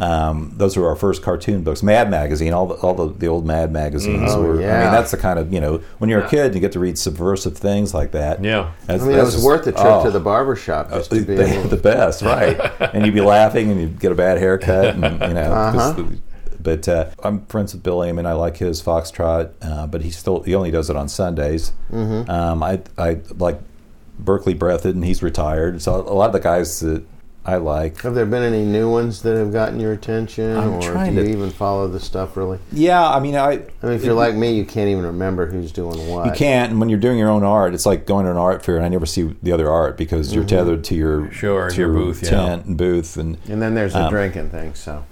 Um, those were our first cartoon books. Mad Magazine, all the, all the, the old Mad magazines Oh, were. I yeah. mean, that's the kind of you know when you're a kid and you get to read subversive things like that. Yeah. that's- I mean, it was just- worth the trip oh, to the barber shop just to be the, able the best, right? and you'd be laughing, and you'd get a bad haircut, and you know. Uh-huh. the- but uh, I'm friends with Bill Amend. I like his Foxtrot, uh, but he still he only does it on Sundays. Mm-hmm. Um, I I like Berkeley Breathed, and he's retired. So a lot of the guys that I like. Have there been any new ones that have gotten your attention, I'm or do trying you to- even follow the stuff really? Yeah, I mean, I I mean, if you're like me, you can't even remember who's doing what. You can't, and when you're doing your own art, it's like going to an art fair, and I never see the other art because you're Mm-hmm. tethered to your Sure, to your booth, yeah. tent and booth, and And then there's the Um, drinking thing. So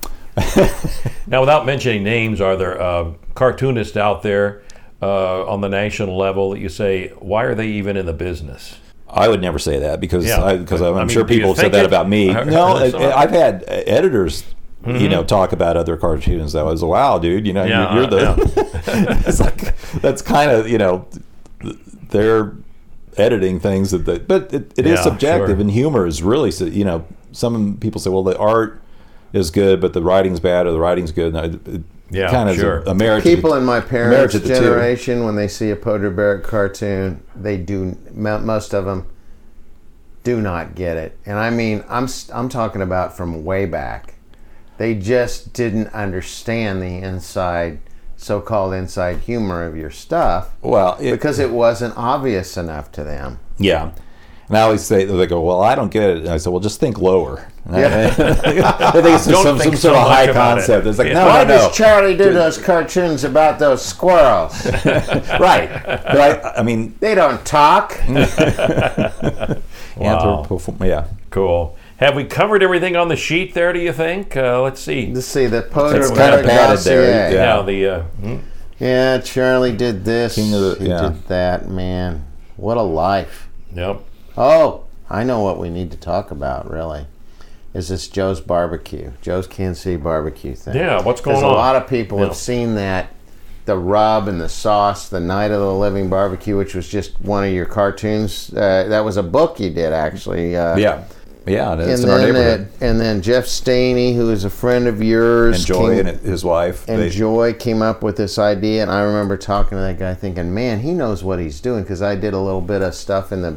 Now, without mentioning names, are there uh, cartoonists out there uh, on the national level that you say, why are they even in the business? I would never say that because Yeah, I, because I'm I mean, sure people have said that it? about me. No, I've had uh, editors, you know, talk about other cartoons. That was wow, dude. You know, Yeah, you're, you're uh, the. it's like that's kind of you know, they're editing things that, they, but it, it is Yeah, subjective, sure. and humor is really so- you know. Some people say, well, the art is good, but the writing's bad, or the writing's good. And it, it Yeah, kind of sure. a, a marriage. people in my parents' marriage of the two. generation, when they see a Podrebarac cartoon, they do. Most of them do not get it, and I mean, I'm s- I'm talking about from way back. They just didn't understand the inside, so-called inside humor of your stuff well, it, because it wasn't obvious enough to them. Yeah. And I always say, they go, well, I don't get it. And I said, well, just think lower. I- Yeah. I think it's some, think some so sort of high about it. concept. It's like, Yeah. no, Why no, no. does Charlie do those cartoons about those squirrels? right. But I, I mean, they don't talk. Wow. anthropo- yeah. Cool. Have we covered everything on the sheet there, do you think? Uh, let's see. Let's see the Poder It's kinda Barrett padded there, dossier. yeah. Now, the. Uh, hmm? Yeah, Charlie did this. King of the- he yeah. did that, man. What a life. Yep. Oh, I know what we need to talk about, really. Is this Joe's barbecue, Joe's Kansas City barbecue thing? Yeah, what's going Because on? a lot of people Yeah. have seen that, the rub and the sauce, the Night of the Living Barbecue, which was just one of your cartoons. Uh, that was a book you did, actually. Uh, Yeah. Yeah. And in our then, neighborhood. uh, and then Jeff Stehney, who is a friend of yours, and Joy came- and his wife. and they- Joy came up with this idea, and I remember talking to that guy, thinking, "Man, he knows what he's doing." Because I did a little bit of stuff in the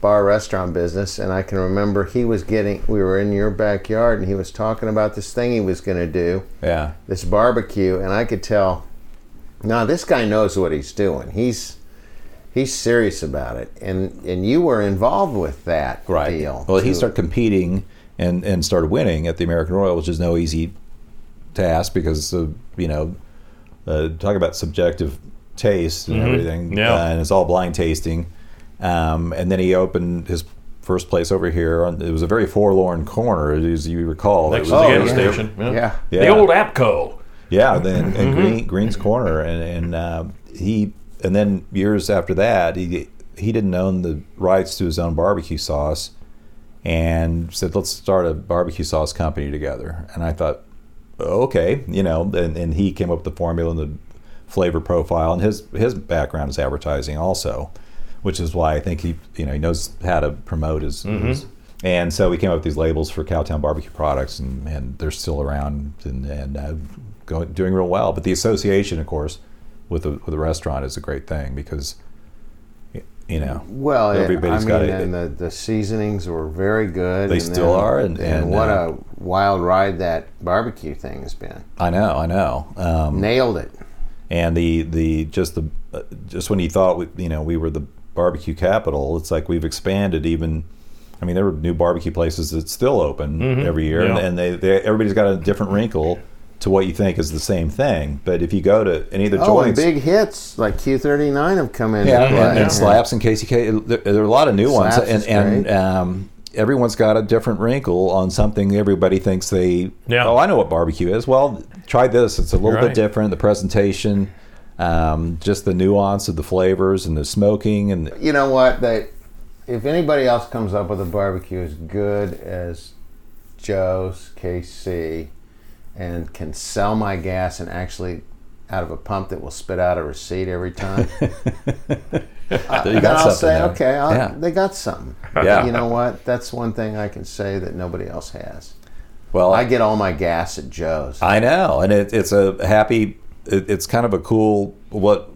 bar restaurant business, and I can remember he was getting. We were in your backyard, and he was talking about this thing he was going to do, yeah. this barbecue, and I could tell. Now this guy knows what he's doing. He's he's serious about it, and and you were involved with that Right. deal. Well, he started competing and, and started winning at the American Royal, which is no easy task because of, you know, uh, talk about subjective taste and everything. Yeah. Uh, and it's all blind tasting. Um, and then he opened his first place over here. On, it was a very forlorn corner, as you recall. Next it to was, the Oh, gas yeah. station. Yeah. The Yeah. old APCO. Yeah, then and Green, Green's Corner, and and uh, he and then years after that, he he didn't own the rights to his own barbecue sauce, and said, "Let's start a barbecue sauce company together." And I thought, okay, you know, and, and he came up with the formula and the flavor profile, and his his background is advertising also, which is why I think he you know he knows how to promote his. his and so we came up with these labels for Cowtown barbecue products, and, and they're still around and, and uh, going, doing real well. But the association, of course, with the, with the restaurant is a great thing because, you know, Well, it- Everybody's I got mean, it. and the, the seasonings were very good. They and still then- are, and- and, what uh, a wild ride that barbecue thing has been. I know, I know. Um, Nailed it. and the the just the uh, just when you thought we, you know we were the barbecue capital, it's like we've expanded even. I mean, there are new barbecue places that still open every year, and, Yeah. and they, they everybody's got a different wrinkle to what you think is the same thing. But if you go to any of the Oh, and joints, big hits like Q39 have come in. yeah, to and, play. and slaps and KCK, there, there are a lot of new ones, and and um, everyone's got a different wrinkle on something everybody thinks they. Yeah. Oh, I know what barbecue is. Well, try this. It's a little Right. bit different. The presentation, um, just the nuance of the flavors and the smoking, and You know what? They, if anybody else comes up with a barbecue as good as Joe's KC and can sell my gas and actually out of a pump that will spit out a receipt every time, you then got I'll something say, there. okay, I'll, Yeah. they got something. Yeah. You know what? That's one thing I can say that nobody else has. Well, I get all my gas at Joe's. I know, and it, it's a happy. It, it's kind of a cool what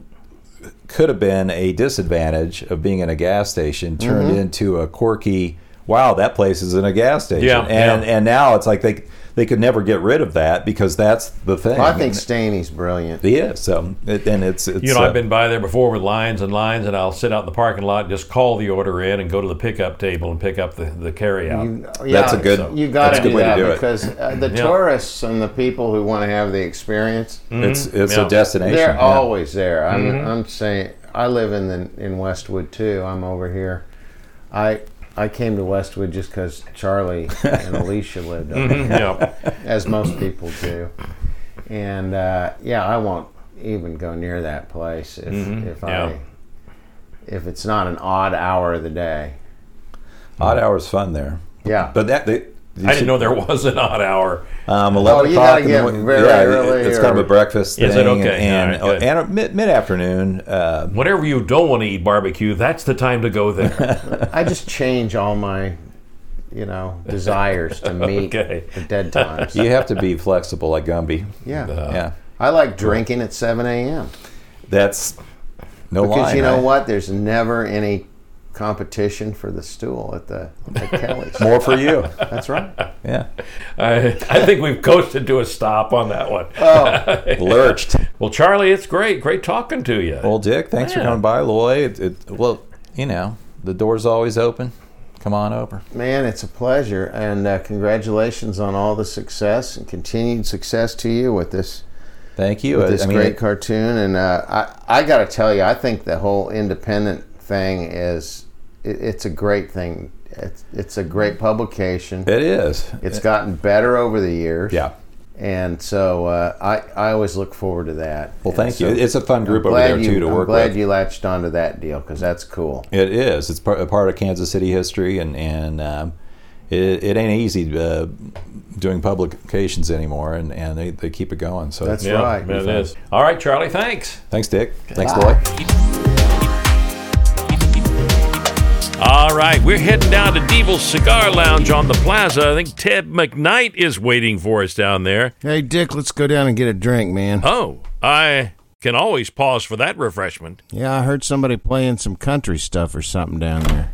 could have been a disadvantage of being in a gas station turned Mm-hmm. into a quirky. Wow, that place is in a gas station, Yeah, and yeah. and now it's like they they could never get rid of that because that's the thing. I think Stehney's brilliant. he is. So it, and it's it's You know, uh, I've been by there before with lines and lines, and I'll sit out in the parking lot, and just call the order in, and go to the pickup table and pick up the, the carry out. You- That's a good- You got that's to a good do way to that do it. because uh, the Yeah. tourists and the people who want to have the experience, it's it's Yeah. a destination. they're yeah. always there. I'm, Mm-hmm. I'm saying I live in the in Westwood too. I'm over here. I I came to Westwood just because Charlie and Alicia lived over Mm-hmm. yeah. as most people do. And uh, yeah, I won't even go near that place if if Mm-hmm. Yeah. I if it's not an odd hour of the day. Odd hours fun there, Yeah, but that they. I didn't know there was an odd hour. Um, Eleven Oh, o'clock. gotta in the, mo- very yeah, early It's kind of a breakfast Is thing. it? Okay. And, All right, good. and, and mid mid afternoon. Uh, Whenever you don't want to eat barbecue, that's the time to go there. I just change all my, you know, desires to meet Okay. the dead times. you have to be flexible, like Gumby. Yeah. Yeah, I like drinking at 7 a.m. that's no Because line. you know right? what? There's never any competition for the stool at the at Kelly's. More for you. That's right. Yeah, I, I think we've coasted to a stop on that one. Oh, lurched. Well, Charlie, it's great. Great talking to you. Well, Dick, thanks for coming by, Loy. It, it, well, you know, the door's always open. Come on over. man, it's a pleasure. And uh, congratulations on all the success and continued success to you with this Thank you. with this I mean, great it- cartoon. And uh, I, I got to tell you, I think the whole independent thing is it, it's a great thing. It's, it's a great publication. it is. It's gotten better over the years. Yeah. And so uh, I, I always look forward to that. Well, And thank so you. It's a fun group I'm over glad there you- too to work with. I'm work glad with. you latched onto that deal because that's cool. It is. It's part, a part of Kansas City history, and and um, it, it ain't easy uh, doing publications anymore, and, and they, they keep it going. So That's yeah, right. it is. All right, Charlie, thanks. thanks, Dick. Thanks, Bye. Lloyd. All right, we're heading down to Devil's Cigar Lounge on the plaza. I think Ted McKnight is waiting for us down there. Hey, Dick, let's go down and get a drink, man. Oh, I can always pause for that refreshment. Yeah, I heard somebody playing some country stuff or something down there.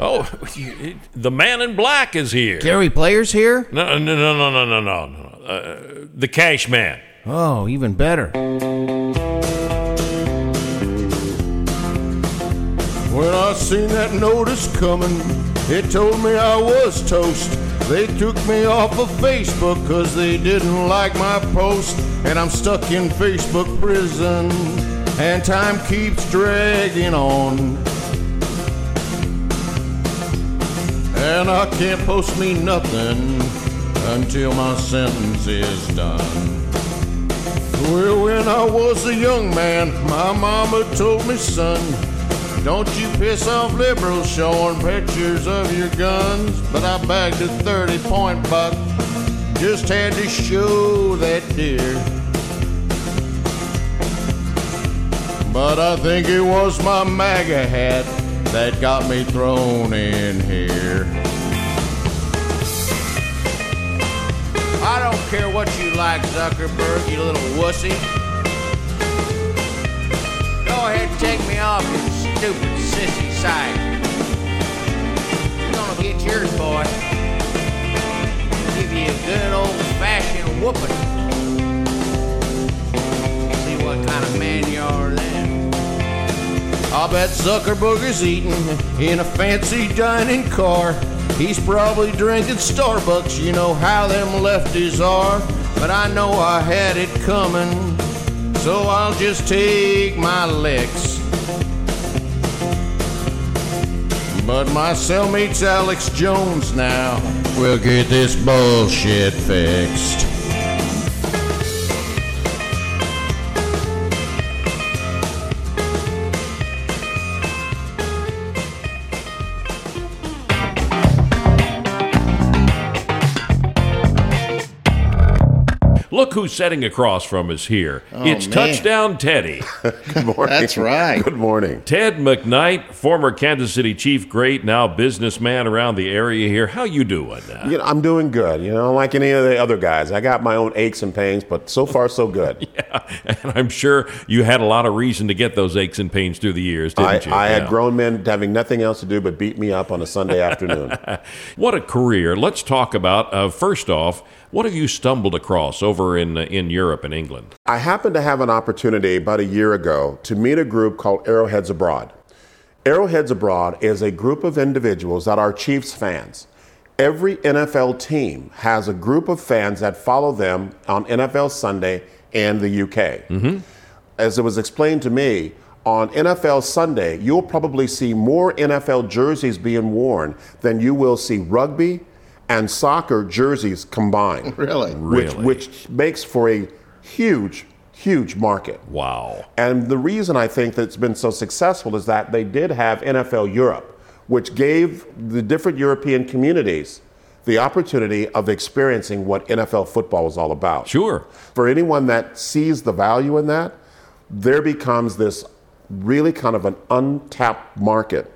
Oh, the man in black is here. Gary Players here? No, no, no, no, no, no, no. Uh, the cash man. Oh, even better. When I seen that notice coming, it told me I was toast. They took me off of Facebook cause they didn't like my post. And I'm stuck in Facebook prison, and time keeps dragging on. And I can't post me nothing until my sentence is done. Well, when I was a young man, my mama told me, son, don't you piss off liberals showing pictures of your guns. But I bagged a 30 point buck, just had to show that deer. But I think it was my MAGA hat that got me thrown in here. I don't care what you like, Zuckerberg, you little wussy. Go ahead and take me off stupid sissy site. You're gonna get yours, boy. Give you a good old fashioned whooping. See what kind of man you are then. I bet Zuckerberg is eating in a fancy dining car. He's probably drinking Starbucks, you know how them lefties are. But I know I had it coming, so I'll just take my licks. But my cellmate's Alex Jones now. We'll get this bullshit fixed. Who's sitting across from us here. it's man. Touchdown Teddy. Good morning. That's right. Good morning. Ted McKnight, former Kansas City Chief great, now businessman around the area here. How you doing? You know, I'm doing good. You know, like any of the other guys, I got my own aches and pains, but so far so good. yeah, and I'm sure you had a lot of reason to get those aches and pains through the years, didn't I, you? I Yeah. had grown men having nothing else to do but beat me up on a Sunday afternoon. What a career! Let's talk about uh, first off, what have you stumbled across over in uh, in Europe and England? I happened to have an opportunity about a year ago to meet a group called Arrowheads Abroad. Arrowheads Abroad is a group of individuals that are Chiefs fans. Every NFL team has a group of fans that follow them on NFL Sunday in the UK. As it was explained to me, on NFL Sunday, you'll probably see more NFL jerseys being worn than you will see rugby and soccer jerseys combined Really? which, Really? which makes for a huge, huge market. Wow. And the reason I think that it's been so successful is that they did have NFL Europe, which gave the different European communities the opportunity of experiencing what NFL football was all about. Sure. For anyone that sees the value in that, there becomes this really kind of an untapped market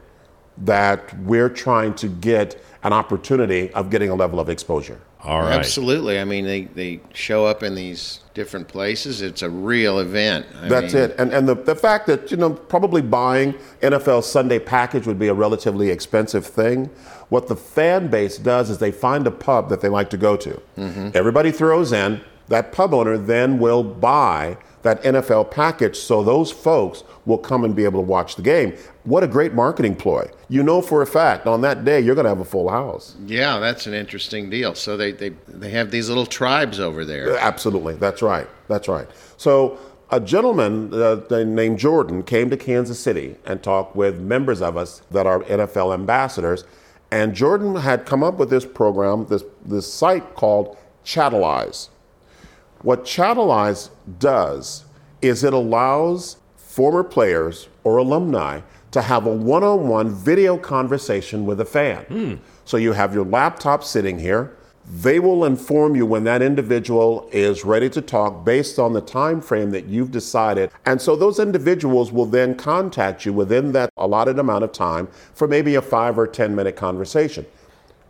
that we're trying to get an opportunity of getting a level of exposure. All right. Absolutely. I mean, they, they show up in these different places. It's a real event. I That's mean, it. And and the, the fact that, you know, probably buying NFL Sunday package would be a relatively expensive thing. What the fan base does is they find a pub that they like to go to. Mm-hmm. Everybody throws in. That pub owner then will buy that NFL package so those folks will come and be able to watch the game. What a great marketing ploy. You know for a fact on that day you're going to have a full house. Yeah, that's an interesting deal. So they, they, they have these little tribes over there. Absolutely. That's right. That's right. So a gentleman uh, named Jordan came to Kansas City and talked with members of us that are NFL ambassadors. And Jordan had come up with this program, this, this site called Chatelize. What Chatelize does is it allows former players or alumni to have a one on one video conversation with a fan. Hmm. So you have your laptop sitting here. They will inform you when that individual is ready to talk based on the time frame that you've decided. And so those individuals will then contact you within that allotted amount of time for maybe a 5 or 10 minute conversation.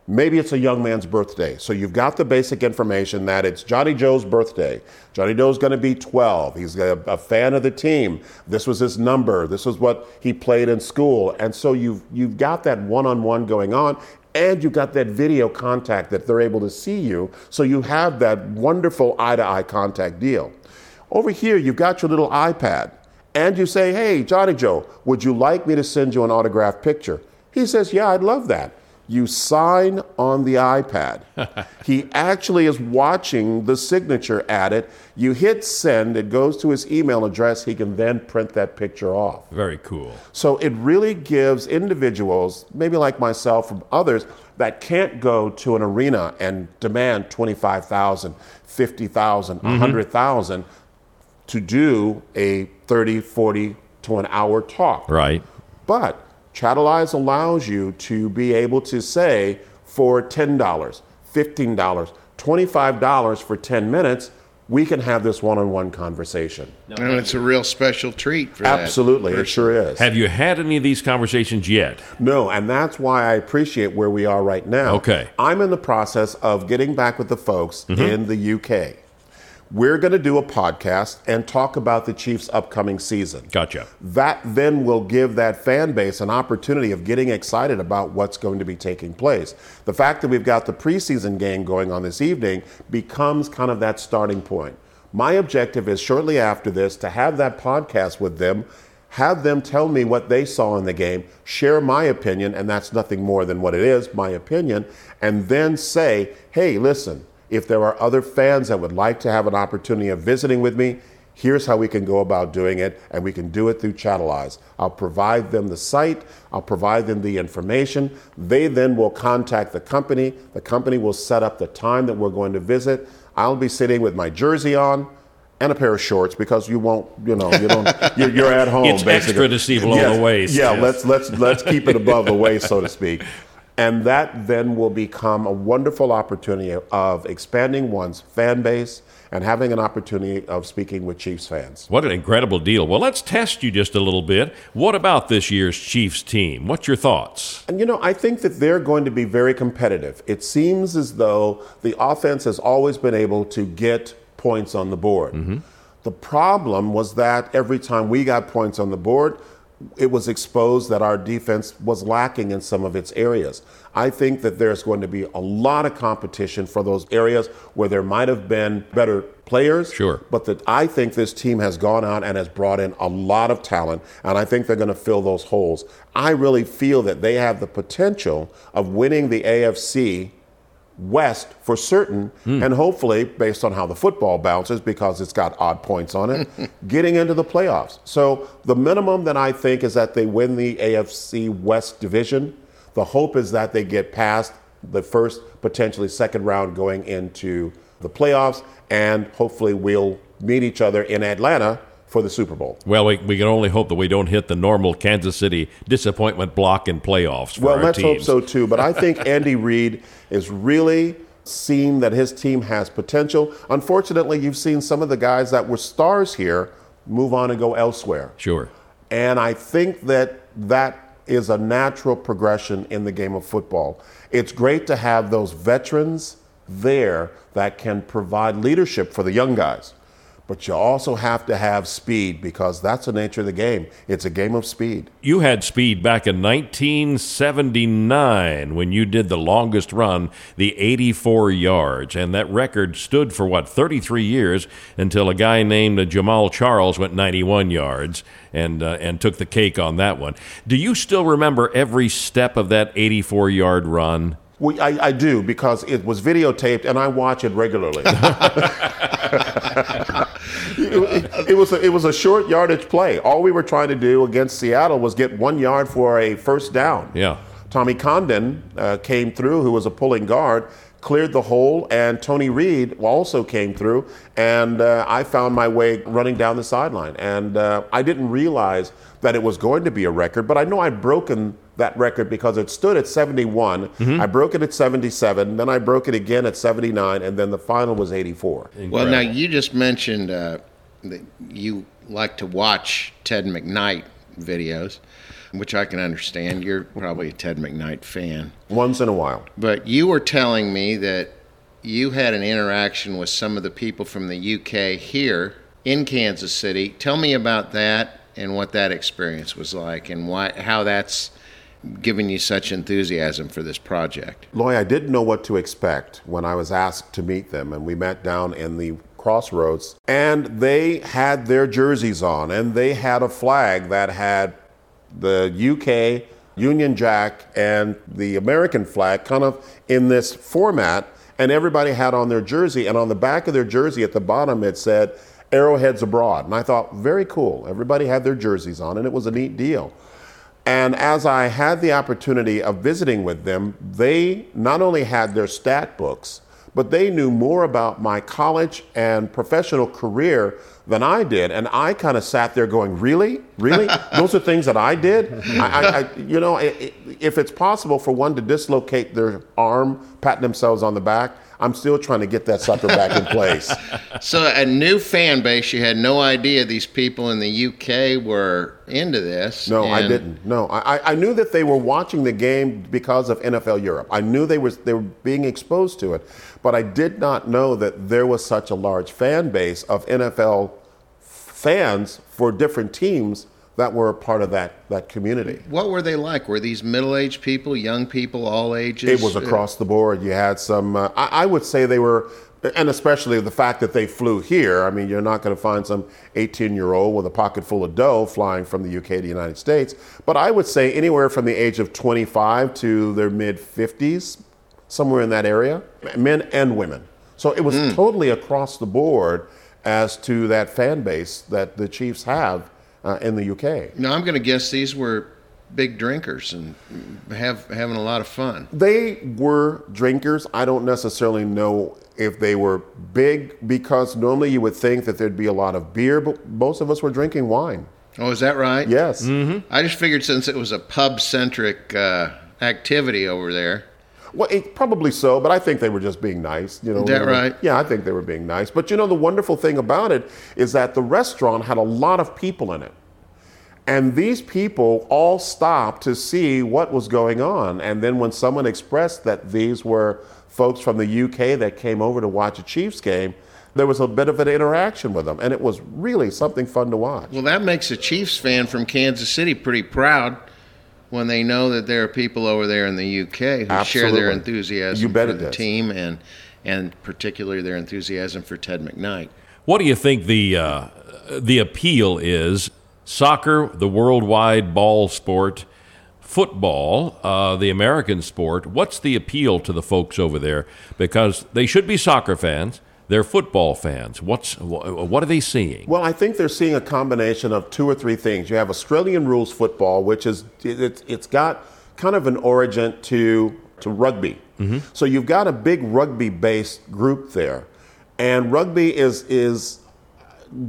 Maybe it's a young man's birthday. So you've got the basic information that it's Johnny Joe's birthday. Johnny Joe's going to be 12. He's a, a fan of the team. This was his number. This was what he played in school. And so you've, you've got that one on one going on. And you've got that video contact that they're able to see you. So you have that wonderful eye to eye contact deal. Over here, you've got your little iPad. And you say, hey, Johnny Joe, would you like me to send you an autographed picture? He says, yeah, I'd love that. You sign on the iPad. he actually is watching the signature at it. You hit send, it goes to his email address. He can then print that picture off. Very cool. So it really gives individuals, maybe like myself from others, that can't go to an arena and demand 25,000, 50,000, 100,000 mm-hmm. to do a 30, 40 to an hour talk. Right. But Chatelize allows you to be able to say for $10, $15, $25 for 10 minutes, we can have this one on one conversation. And it's a real special treat for that. Absolutely, it sure is. Have you had any of these conversations yet? No, and that's why I appreciate where we are right now. Okay. I'm in the process of getting back with the folks mm-hmm. in the UK. We're going to do a podcast and talk about the Chiefs' upcoming season. Gotcha. That then will give that fan base an opportunity of getting excited about what's going to be taking place. The fact that we've got the preseason game going on this evening becomes kind of that starting point. My objective is shortly after this to have that podcast with them, have them tell me what they saw in the game, share my opinion, and that's nothing more than what it is, my opinion, and then say, hey, listen, if there are other fans that would like to have an opportunity of visiting with me, here's how we can go about doing it, and we can do it through Chatelize. I'll provide them the site, I'll provide them the information. They then will contact the company. The company will set up the time that we're going to visit. I'll be sitting with my jersey on. And a pair of shorts because you won't, you know, you don't. You're, you're at home. It's basically. extra to see below Yes, the waist, Yeah, yes. let's let's let's keep it above the waist, so to speak. And that then will become a wonderful opportunity of expanding one's fan base and having an opportunity of speaking with Chiefs fans. What an incredible deal. Well, let's test you just a little bit. What about this year's Chiefs team? What's your thoughts? And you know, I think that they're going to be very competitive. It seems as though the offense has always been able to get points on the board. Mm-hmm. The problem was that every time we got points on the board, it was exposed that our defense was lacking in some of its areas. I think that there's going to be a lot of competition for those areas where there might have been better players. Sure. But that I think this team has gone out and has brought in a lot of talent, and I think they're going to fill those holes. I really feel that they have the potential of winning the AFC West for certain, hmm. and hopefully, based on how the football bounces, because it's got odd points on it, getting into the playoffs. So the minimum that I think is that they win the AFC West division. The hope is that they get past the first, potentially second round going into the playoffs, and hopefully we'll meet each other in Atlanta for the Super Bowl. Well, we, we can only hope that we don't hit the normal Kansas City disappointment block in playoffs for Well, let's teams. hope so too. But I think Andy Reid is really seen that his team has potential. Unfortunately, you've seen some of the guys that were stars here move on and go elsewhere. Sure. And I think that that is a natural progression in the game of football. It's great to have those veterans there that can provide leadership for the young guys. But you also have to have speed because that's the nature of the game. It's a game of speed. You had speed back in 1979 when you did the longest run, the 84 yards. And that record stood for, what, 33 years until a guy named Jamaal Charles went 91 yards and, uh, and took the cake on that one. Do you still remember every step of that 84 yard run? Well, I, I do because it was videotaped and I watch it regularly. it, it was a, it was a short yardage play. All we were trying to do against Seattle was get one yard for a first down. Yeah. Tommy Condon uh, came through, who was a pulling guard, cleared the hole, and Tony Reed also came through, and uh, I found my way running down the sideline. And uh, I didn't realize that it was going to be a record, but I know I'd broken that record because it stood at 71. I broke it at 77, then I broke it again at 79, and then the final was 84. Well, now you just mentioned uh, that you like to watch Ted McKnight videos, which I can understand. You're probably a Ted McKnight fan. Once in a while. But you were telling me that you had an interaction with some of the people from the UK here in Kansas City. Tell me about that and what that experience was like and why how that's given you such enthusiasm for this project. Loy, I didn't know what to expect when I was asked to meet them, and we met down in the crossroads. And they had their jerseys on, and they had a flag that had the UK Union Jack and the American flag kind of in this format. And everybody had on their jersey, and on the back of their jersey at the bottom it said, Arrowheads Abroad. And I thought, very cool. Everybody had their jerseys on, and it was a neat deal. And as I had the opportunity of visiting with them, they not only had their stat books, but they knew more about my college and professional career than I did. And I kind of sat there going, Really? Really? Those are things that I did? I, I, I, you know, if it's possible for one to dislocate their arm, patting themselves on the back, I'm still trying to get that sucker back in place. So a new fan base. You had no idea these people in the UK were into this. No, I didn't. No, I, I- I knew that they were watching the game because of NFL Europe. I knew they was they were being exposed to it, but I did not know that there was such a large fan base of NFL fans for different teams that were a part of that that community. What were they like? Were these middle-aged people, young people, all ages? It was across the board. You had some. Uh, I, I would say they were, and especially the fact that they flew here. I mean, you're not going to find some 18 year old with a pocket full of dough flying from the UK to the United States. But I would say anywhere from the age of 25 to their mid 50s, somewhere in that area, men and women. So it was totally across the board as to that fan base that the Chiefs have uh, in the UK. Now I'm going to guess these were big drinkers and have having a lot of fun. They were drinkers. I don't necessarily know if they were big because normally you would think that there'd be a lot of beer, but most of us were drinking wine. Oh, is that right? Yes. I just figured since it was a pub-centric uh, activity over there. Well, it, probably so, but I think they were just being nice. You know, Is that right? Yeah, I think they were being nice. But you know, the wonderful thing about it is that the restaurant had a lot of people in it. And these people all stopped to see what was going on. And then when someone expressed that these were folks from the UK that came over to watch a Chiefs game, there was a bit of an interaction with them. And it was really something fun to watch. Well, that makes a Chiefs fan from Kansas City pretty proud when they know that there are people over there in the UK who share their enthusiasm You bet for the does. team and and particularly their enthusiasm for Ted McKnight. What do you think the uh, the appeal is? Soccer, the worldwide ball sport, football, uh, the American sport. What's the appeal to the folks over there? Because they should be soccer fans. They're football fans. What's wh- what are they seeing? Well, I think they're seeing a combination of two or three things. You have Australian rules football, which is it's it's got kind of an origin to to rugby. Mm-hmm. So you've got a big rugby-based group there, and rugby is is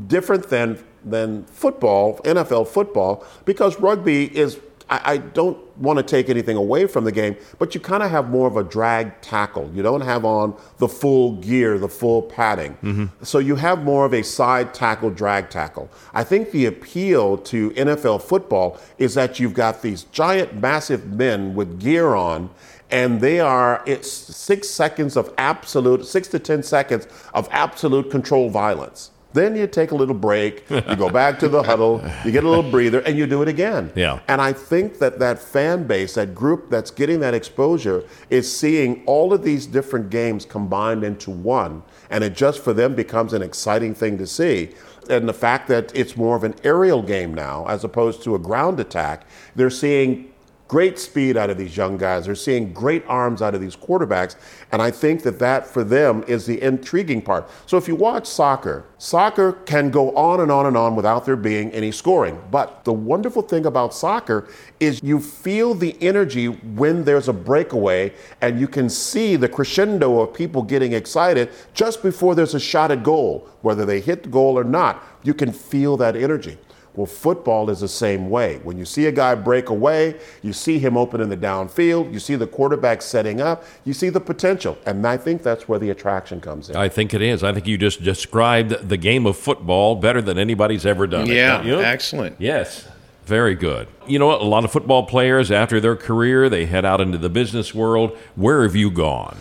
different than than football, NFL football, because rugby is. I, I don't want to take anything away from the game, but you kind of have more of a drag tackle. You don't have on the full gear, the full padding. Mm-hmm. So you have more of a side tackle, drag tackle. I think the appeal to NFL football is that you've got these giant, massive men with gear on and they are it's six seconds of absolute six to ten seconds of absolute control violence then you take a little break you go back to the huddle you get a little breather and you do it again Yeah. and i think that that fan base that group that's getting that exposure is seeing all of these different games combined into one and it just for them becomes an exciting thing to see and the fact that it's more of an aerial game now as opposed to a ground attack they're seeing great speed out of these young guys. They're seeing great arms out of these quarterbacks. And I think that that for them is the intriguing part. So if you watch soccer, soccer can go on and on and on without there being any scoring. But the wonderful thing about soccer is you feel the energy when there's a breakaway and you can see the crescendo of people getting excited just before there's a shot at goal. Whether they hit the goal or not, you can feel that energy. Well, football is the same way. When you see a guy break away, you see him open in the downfield, you see the quarterback setting up, you see the potential. And I think that's where the attraction comes in. I think it is. I think you just described the game of football better than anybody's ever done. Yeah, don't you? excellent. Yes. Very good. You know what? A lot of football players, after their career, they head out into the business world. Where have you gone?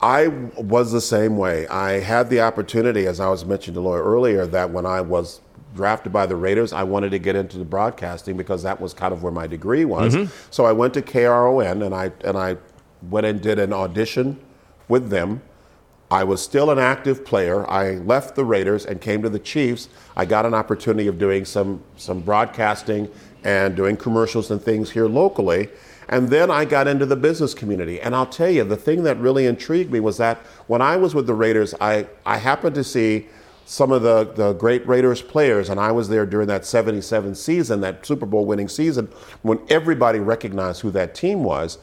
I was the same way. I had the opportunity, as I was mentioning to Lloyd earlier, that when I was drafted by the Raiders, I wanted to get into the broadcasting because that was kind of where my degree was. Mm-hmm. So I went to KRON and I and I went and did an audition with them. I was still an active player. I left the Raiders and came to the Chiefs. I got an opportunity of doing some some broadcasting and doing commercials and things here locally. And then I got into the business community. And I'll tell you, the thing that really intrigued me was that when I was with the Raiders, I, I happened to see some of the, the great Raiders players, and I was there during that 77 season, that Super Bowl winning season, when everybody recognized who that team was.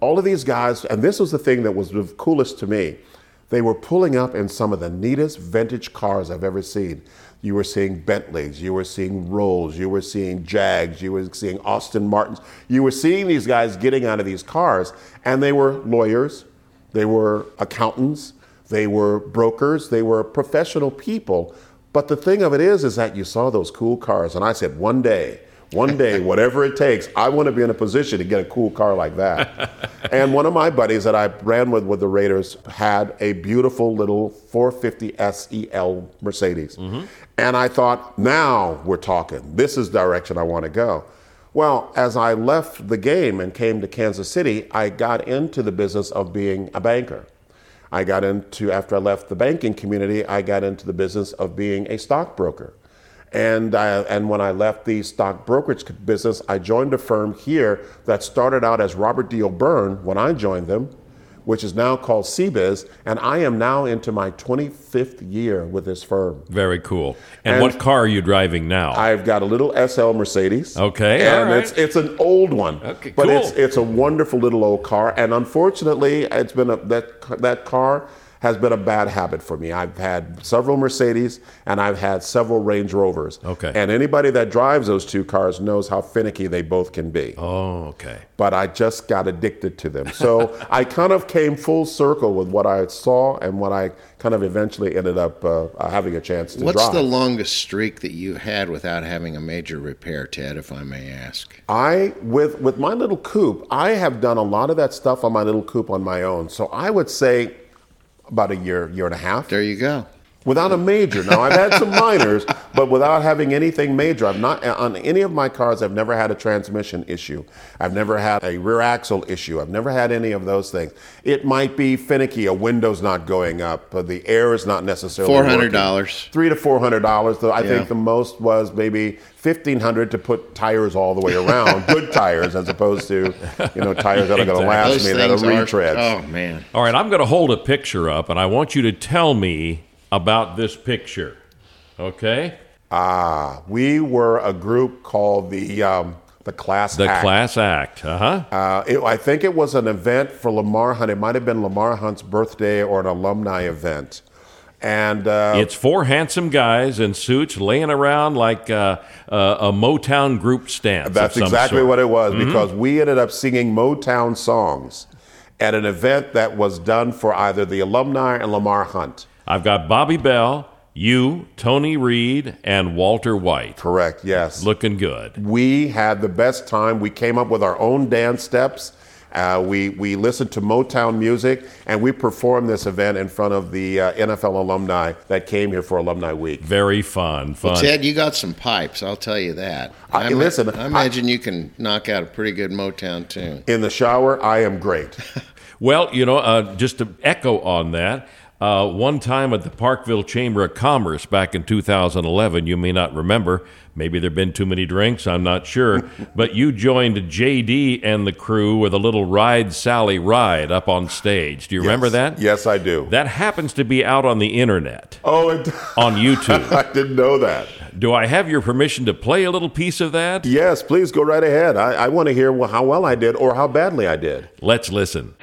All of these guys, and this was the thing that was the coolest to me, they were pulling up in some of the neatest vintage cars I've ever seen. You were seeing Bentleys, you were seeing Rolls, you were seeing Jags, you were seeing Aston Martins. You were seeing these guys getting out of these cars, and they were lawyers, they were accountants, they were brokers, they were professional people. But the thing of it is, is that you saw those cool cars, and I said, one day, one day, whatever it takes, I want to be in a position to get a cool car like that. and one of my buddies that I ran with with the Raiders had a beautiful little 450 SEL Mercedes. Mm-hmm. And I thought, now we're talking. This is the direction I want to go. Well, as I left the game and came to Kansas City, I got into the business of being a banker. I got into, after I left the banking community, I got into the business of being a stockbroker. And, and when I left the stock brokerage business, I joined a firm here that started out as Robert D. O'Byrne when I joined them, which is now called CBIZ. And I am now into my 25th year with this firm. Very cool. And, And- what car are you driving now? I've got a little SL Mercedes. Okay, all and right. it's it's an old one. Okay, but cool. it's it's a wonderful little old car. And unfortunately, it's been a that that car has been a bad habit for me. I've had several Mercedes and I've had several Range Rovers. Okay. And anybody that drives those two cars knows how finicky they both can be. Oh, okay. But I just got addicted to them. So I kind of came full circle with what I saw and what I kind of eventually ended up uh, having a chance to What's drive. the longest streak that you had without having a major repair, Ted, if I may ask? I with with my little coupe, I have done a lot of that stuff on my little coupe on my own. So I would say about a year, year and a half. There you go. Without a major. Now I've had some minors, but without having anything major. I've not on any of my cars. I've never had a transmission issue. I've never had a rear axle issue. I've never had any of those things. It might be finicky. A window's not going up. But the air is not necessarily Four working. hundred dollars. Three to four hundred dollars. Though I Yeah. think the most was maybe fifteen hundred to put tires all the way around, good tires, as opposed to you know tires that are going to last Those me that are things are. retreads. Oh man. All right, I'm going to hold a picture up, and I want you to tell me about this picture. Okay? Ah, we were a group called the um, the Class Act. The Act. class act. Uh huh. Uh, it, I think it was an event for Lamar Hunt. It might have been Lamar Hunt's birthday or an alumni event. And uh, It's four handsome guys in suits laying around like uh, uh, a Motown group stance. that's exactly sort. what it was Mm-hmm. because we ended up singing Motown songs at an event that was done for either the alumni and Lamar Hunt. I've got Bobby Bell, you, Tony Reed, and Walter White. Correct, yes. Looking good. we had the best time. We came up with our own dance steps. Uh, we, we listened to Motown music and we performed this event in front of the uh, NFL alumni that came here for Alumni Week. Very fun. Fun. Ted, you got some pipes. I'll tell you that. I- ma- listen, I imagine you can knock out a pretty good Motown tune. In the shower, I am great. Well, you know, uh, just to echo on that, uh, one time at the Parkville Chamber of Commerce back in 2011, you may not remember. Maybe there have been too many drinks, I'm not sure. but you joined JD and the crew with a little Ride Sally Ride up on stage. Do you remember that? Yes, I do. That happens to be out on the internet, oh, it, on YouTube. I didn't know that. Do I have your permission to play a little piece of that? Yes, please go right ahead. I, I want to hear how well I did or how badly I did. Let's listen.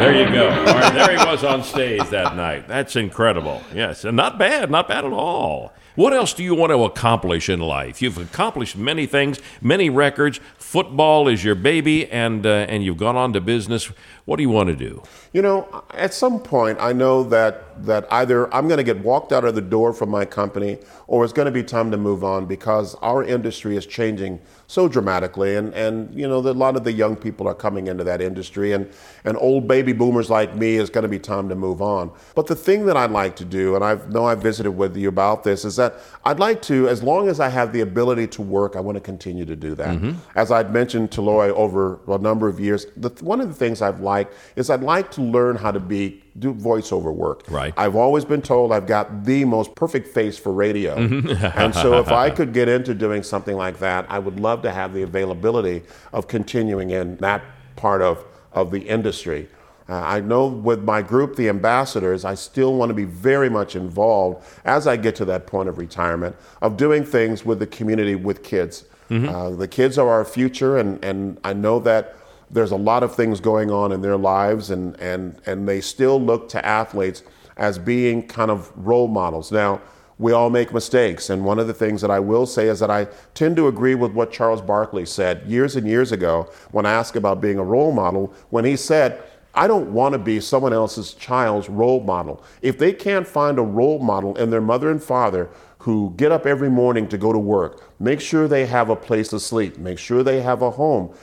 There you go. There he was on stage that night. That's incredible. Yes, and not bad, not bad at all. What else do you want to accomplish in life? You've accomplished many things, many records. Football is your baby, and uh, and you've gone on to business. What do you want to do? You know, at some point, I know that that either I'm going to get walked out of the door from my company, or it's going to be time to move on because our industry is changing so dramatically, and and you know, that a lot of the young people are coming into that industry, and and old baby boomers like me is going to be time to move on. But the thing that I'd like to do, and I know I've visited with you about this, is that I'd like to, as long as I have the ability to work, I want to continue to do that. Mm-hmm. As I'd mentioned to Loy over a number of years, the, one of the things I've liked is I'd like to learn how to be do voiceover work. Right. I've always been told I've got the most perfect face for radio. and so if I could get into doing something like that, I would love to have the availability of continuing in that part of, of the industry. Uh, I know with my group, the ambassadors, I still want to be very much involved as I get to that point of retirement of doing things with the community with kids. Uh, the kids are our future, and, and I know that there's a lot of things going on in their lives, and, and, and they still look to athletes as being kind of role models. Now, we all make mistakes, and one of the things that I will say is that I tend to agree with what Charles Barkley said years and years ago when asked about being a role model, when he said, I don't want to be someone else's child's role model. If they can't find a role model in their mother and father who get up every morning to go to work, make sure they have a place to sleep, make sure they have a home,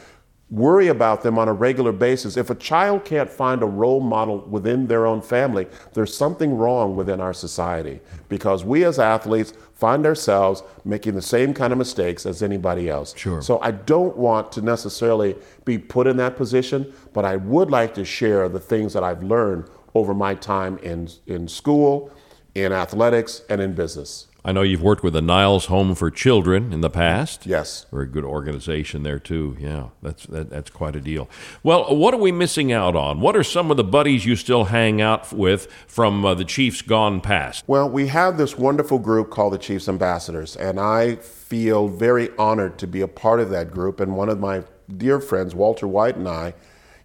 worry about them on a regular basis. If a child can't find a role model within their own family, there's something wrong within our society because we as athletes find ourselves making the same kind of mistakes as anybody else. Sure. So I don't want to necessarily be put in that position, but I would like to share the things that I've learned over my time in in school, in athletics, and in business. I know you've worked with the Niles Home for Children in the past. Yes. Very good organization there too. Yeah, that's that, that's quite a deal. Well, what are we missing out on? What are some of the buddies you still hang out with from uh, the Chiefs gone past? Well, we have this wonderful group called the Chiefs Ambassadors, and I feel very honored to be a part of that group. And one of my dear friends, Walter White, and I,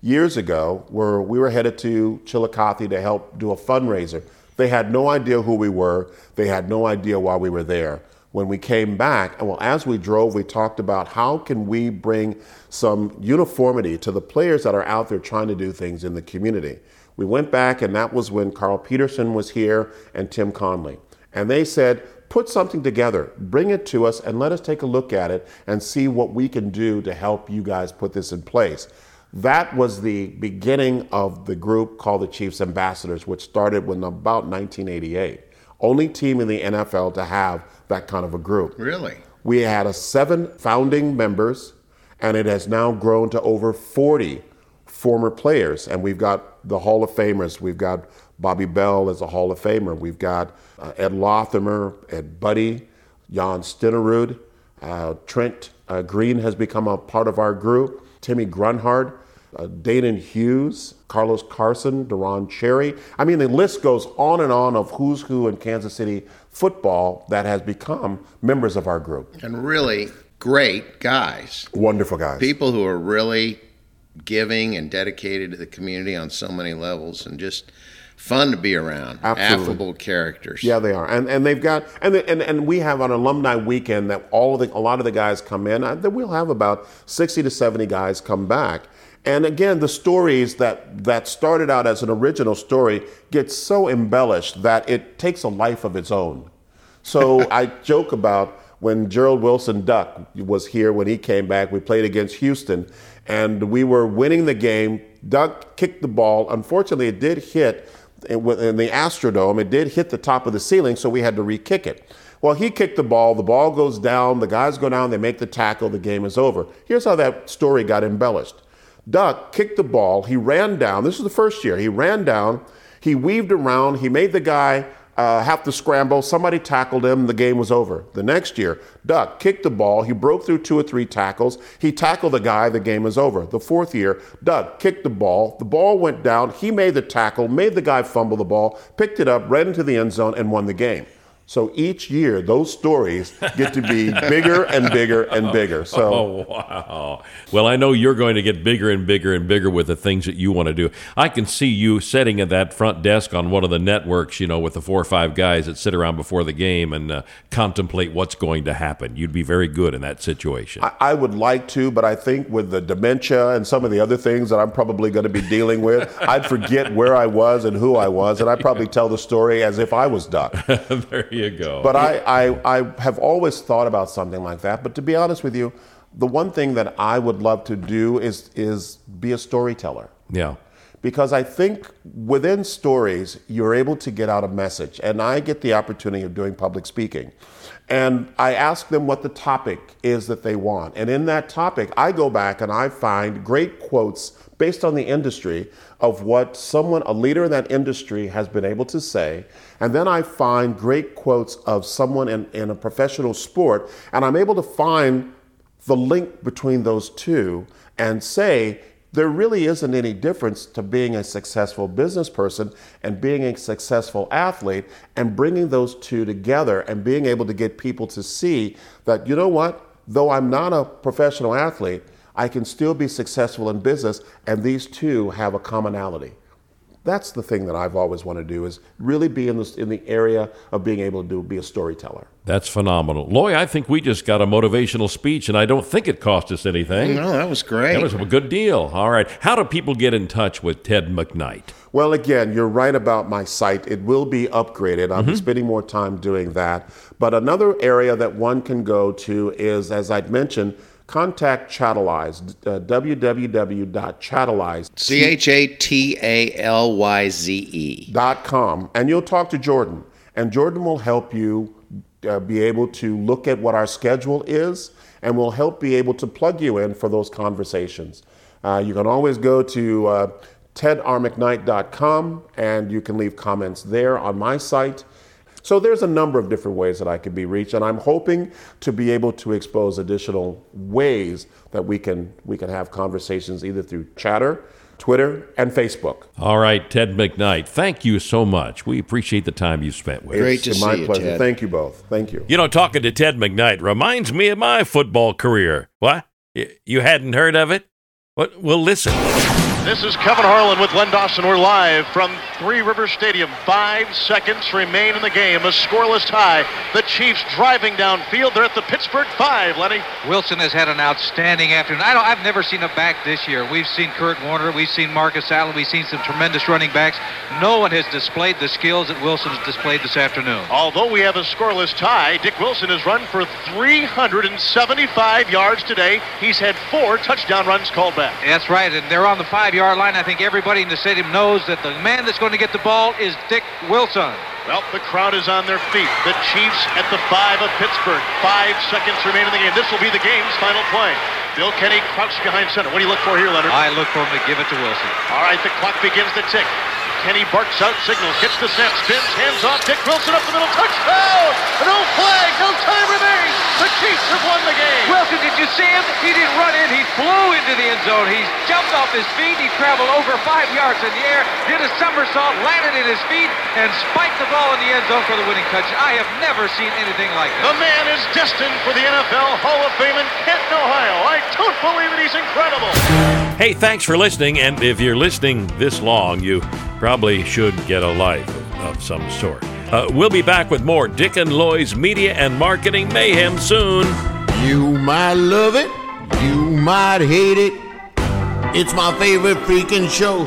years ago, were we were headed to Chillicothe to help do a fundraiser they had no idea who we were. They had no idea why we were there. When we came back, well, as we drove, we talked about how can we bring some uniformity to the players that are out there trying to do things in the community. We went back, and that was when Carl Peterson was here and Tim Connolly. And they said, put something together, bring it to us, and let us take a look at it and see what we can do to help you guys put this in place. That was the beginning of the group called the Chiefs Ambassadors, which started in about 1988. Only team in the NFL to have that kind of a group. Really? We had a seven founding members, and it has now grown to over 40 former players. And we've got the Hall of Famers. We've got Bobby Bell as a Hall of Famer. We've got uh, Ed Lothamer, Ed Budde, Jan Stenerud, Uh, Trent uh, Green has become a part of our group. Timmy Grunhard uh, Danan Hughes, Carlos Carson, Deron Cherry. I mean, the list goes on and on of who's who in Kansas City football that has become members of our group. And really great guys. Wonderful guys. People who are really giving and dedicated to the community on so many levels and just fun to be around. Absolutely. Affable characters. Yeah, they are, and and they've got and and and we have an alumni weekend that all of the a lot of the guys come in. I, we'll have about sixty to seventy guys come back, and again, the stories that, that started out as an original story get so embellished that it takes a life of its own. So I joke about when Jerrel Wilson Duck was here when he came back, we played against Houston and we were winning the game. Duck kicked the ball. Unfortunately, it did hit in the Astrodome, it did hit the top of the ceiling, so we had to re kick it. Well, he kicked the ball, the ball goes down, the guys go down, they make the tackle, the game is over. Here's how that story got embellished. Duck kicked the ball. He ran down. This was the first year. He ran down. He weaved around. He made the guy uh, have to scramble. Somebody tackled him. The game was over. The next year, Duck kicked the ball. He broke through two or three tackles. He tackled the guy. The game was over. The fourth year, Duck kicked the ball. The ball went down. He made the tackle, made the guy fumble the ball, picked it up, ran into the end zone, and won the game. So each year, those stories get to be bigger and bigger and bigger. So, oh, wow. Well, I know you're going to get bigger and bigger and bigger with the things that you want to do. I can see you sitting at that front desk on one of the networks, you know, with the four or five guys that sit around before the game and uh, contemplate what's going to happen. You'd be very good in that situation. I, I would like to, but I think with the dementia and some of the other things that I'm probably going to be dealing with, I'd forget where I was and who I was, and I'd probably tell the story as if I was there you go. But I, I, I have always thought about something like that. But to be honest with you, the one thing that I would love to do is is be a storyteller. Yeah. Because I think within stories, you're able to get out a message. And I get the opportunity of doing public speaking. And I ask them what the topic is that they want. And in that topic, I go back and I find great quotes based on the industry of what someone, a leader in that industry, has been able to say. And then I find great quotes of someone in, in a professional sport. And I'm able to find the link between those two and say, there really isn't any difference to being a successful business person and being a successful athlete and bringing those two together and being able to get people to see that, you know what, though I'm not a professional athlete, I can still be successful in business and these two have a commonality. That's the thing that I've always wanted to do is really be in, this, in the area of being able to do, be a storyteller. That's phenomenal. Loy, I think we just got a motivational speech, and I don't think it cost us anything. No, that was great. That was a good deal. All right. How do people get in touch with Ted McKnight? Well, again, you're right about my site. It will be upgraded. I'm mm-hmm. spending more time doing that. But another area that one can go to is, as I'd mentioned, contact Chatalyze, uh, www.chatalyze. C H A T A L Y Z E. Dot com. And you'll talk to Jordan. And Jordan will help you uh, be able to look at what our schedule is and will help be able to plug you in for those conversations. Uh, you can always go to uh, tedarmcknight.com and you can leave comments there on my site. So there's a number of different ways that I could be reached, and I'm hoping to be able to expose additional ways that we can we can have conversations either through chatter, Twitter, and Facebook. All right, Ted McKnight, thank you so much. We appreciate the time you spent with us. Great to It's see my you, pleasure. Ted. Thank you both. Thank you. You know, talking to Ted McKnight reminds me of my football career. What? You hadn't heard of it? What? Well, listen. This is Kevin Harlan with Len Dawson. We're live from Three Rivers Stadium. Five seconds remain in the game. A scoreless tie. The Chiefs driving downfield. They're at the Pittsburgh five. Lenny. Wilson has had an outstanding afternoon. I don't, I've never seen a back this year. We've seen Kurt Warner, we've seen Marcus Allen, we've seen some tremendous running backs. No one has displayed the skills that Wilson has displayed this afternoon. Although we have a scoreless tie, Dick Wilson has run for 375 yards today. He's had four touchdown runs called back. That's right, and they're on the five-yard line. I think everybody in the stadium knows that the man that's going to get the ball is Dick Wilson. Well, the crowd is on their feet. The Chiefs at the five of Pittsburgh. Five seconds remain in the game. This will be the game's final play. Bill Kenney crouched behind center. What do you look for here, Leonard? I look for him to give it to Wilson. All right, the clock begins to tick. Kenney barks out signals, gets the snap, spins, hands off. Dick Wilson up the middle, touchdown! No flag, no time remains. The Chiefs have won the game. Wilson, did you see him? He didn't run in. He flew into the end zone. He jumped off his feet. He traveled over five yards in the air, did a somersault, landed in his feet, and spiked the ball in the end zone for the winning touch. I have never seen anything like The man is destined for the NFL Hall of Fame in Canton, Ohio. I don't believe it. He's incredible. Hey, thanks for listening. And if you're listening this long, you probably should get a life of, some sort. Uh, we'll be back with more Dick and Loy's Media and Marketing Mayhem soon. You might love it, you might hate it. It's my favorite freaking show.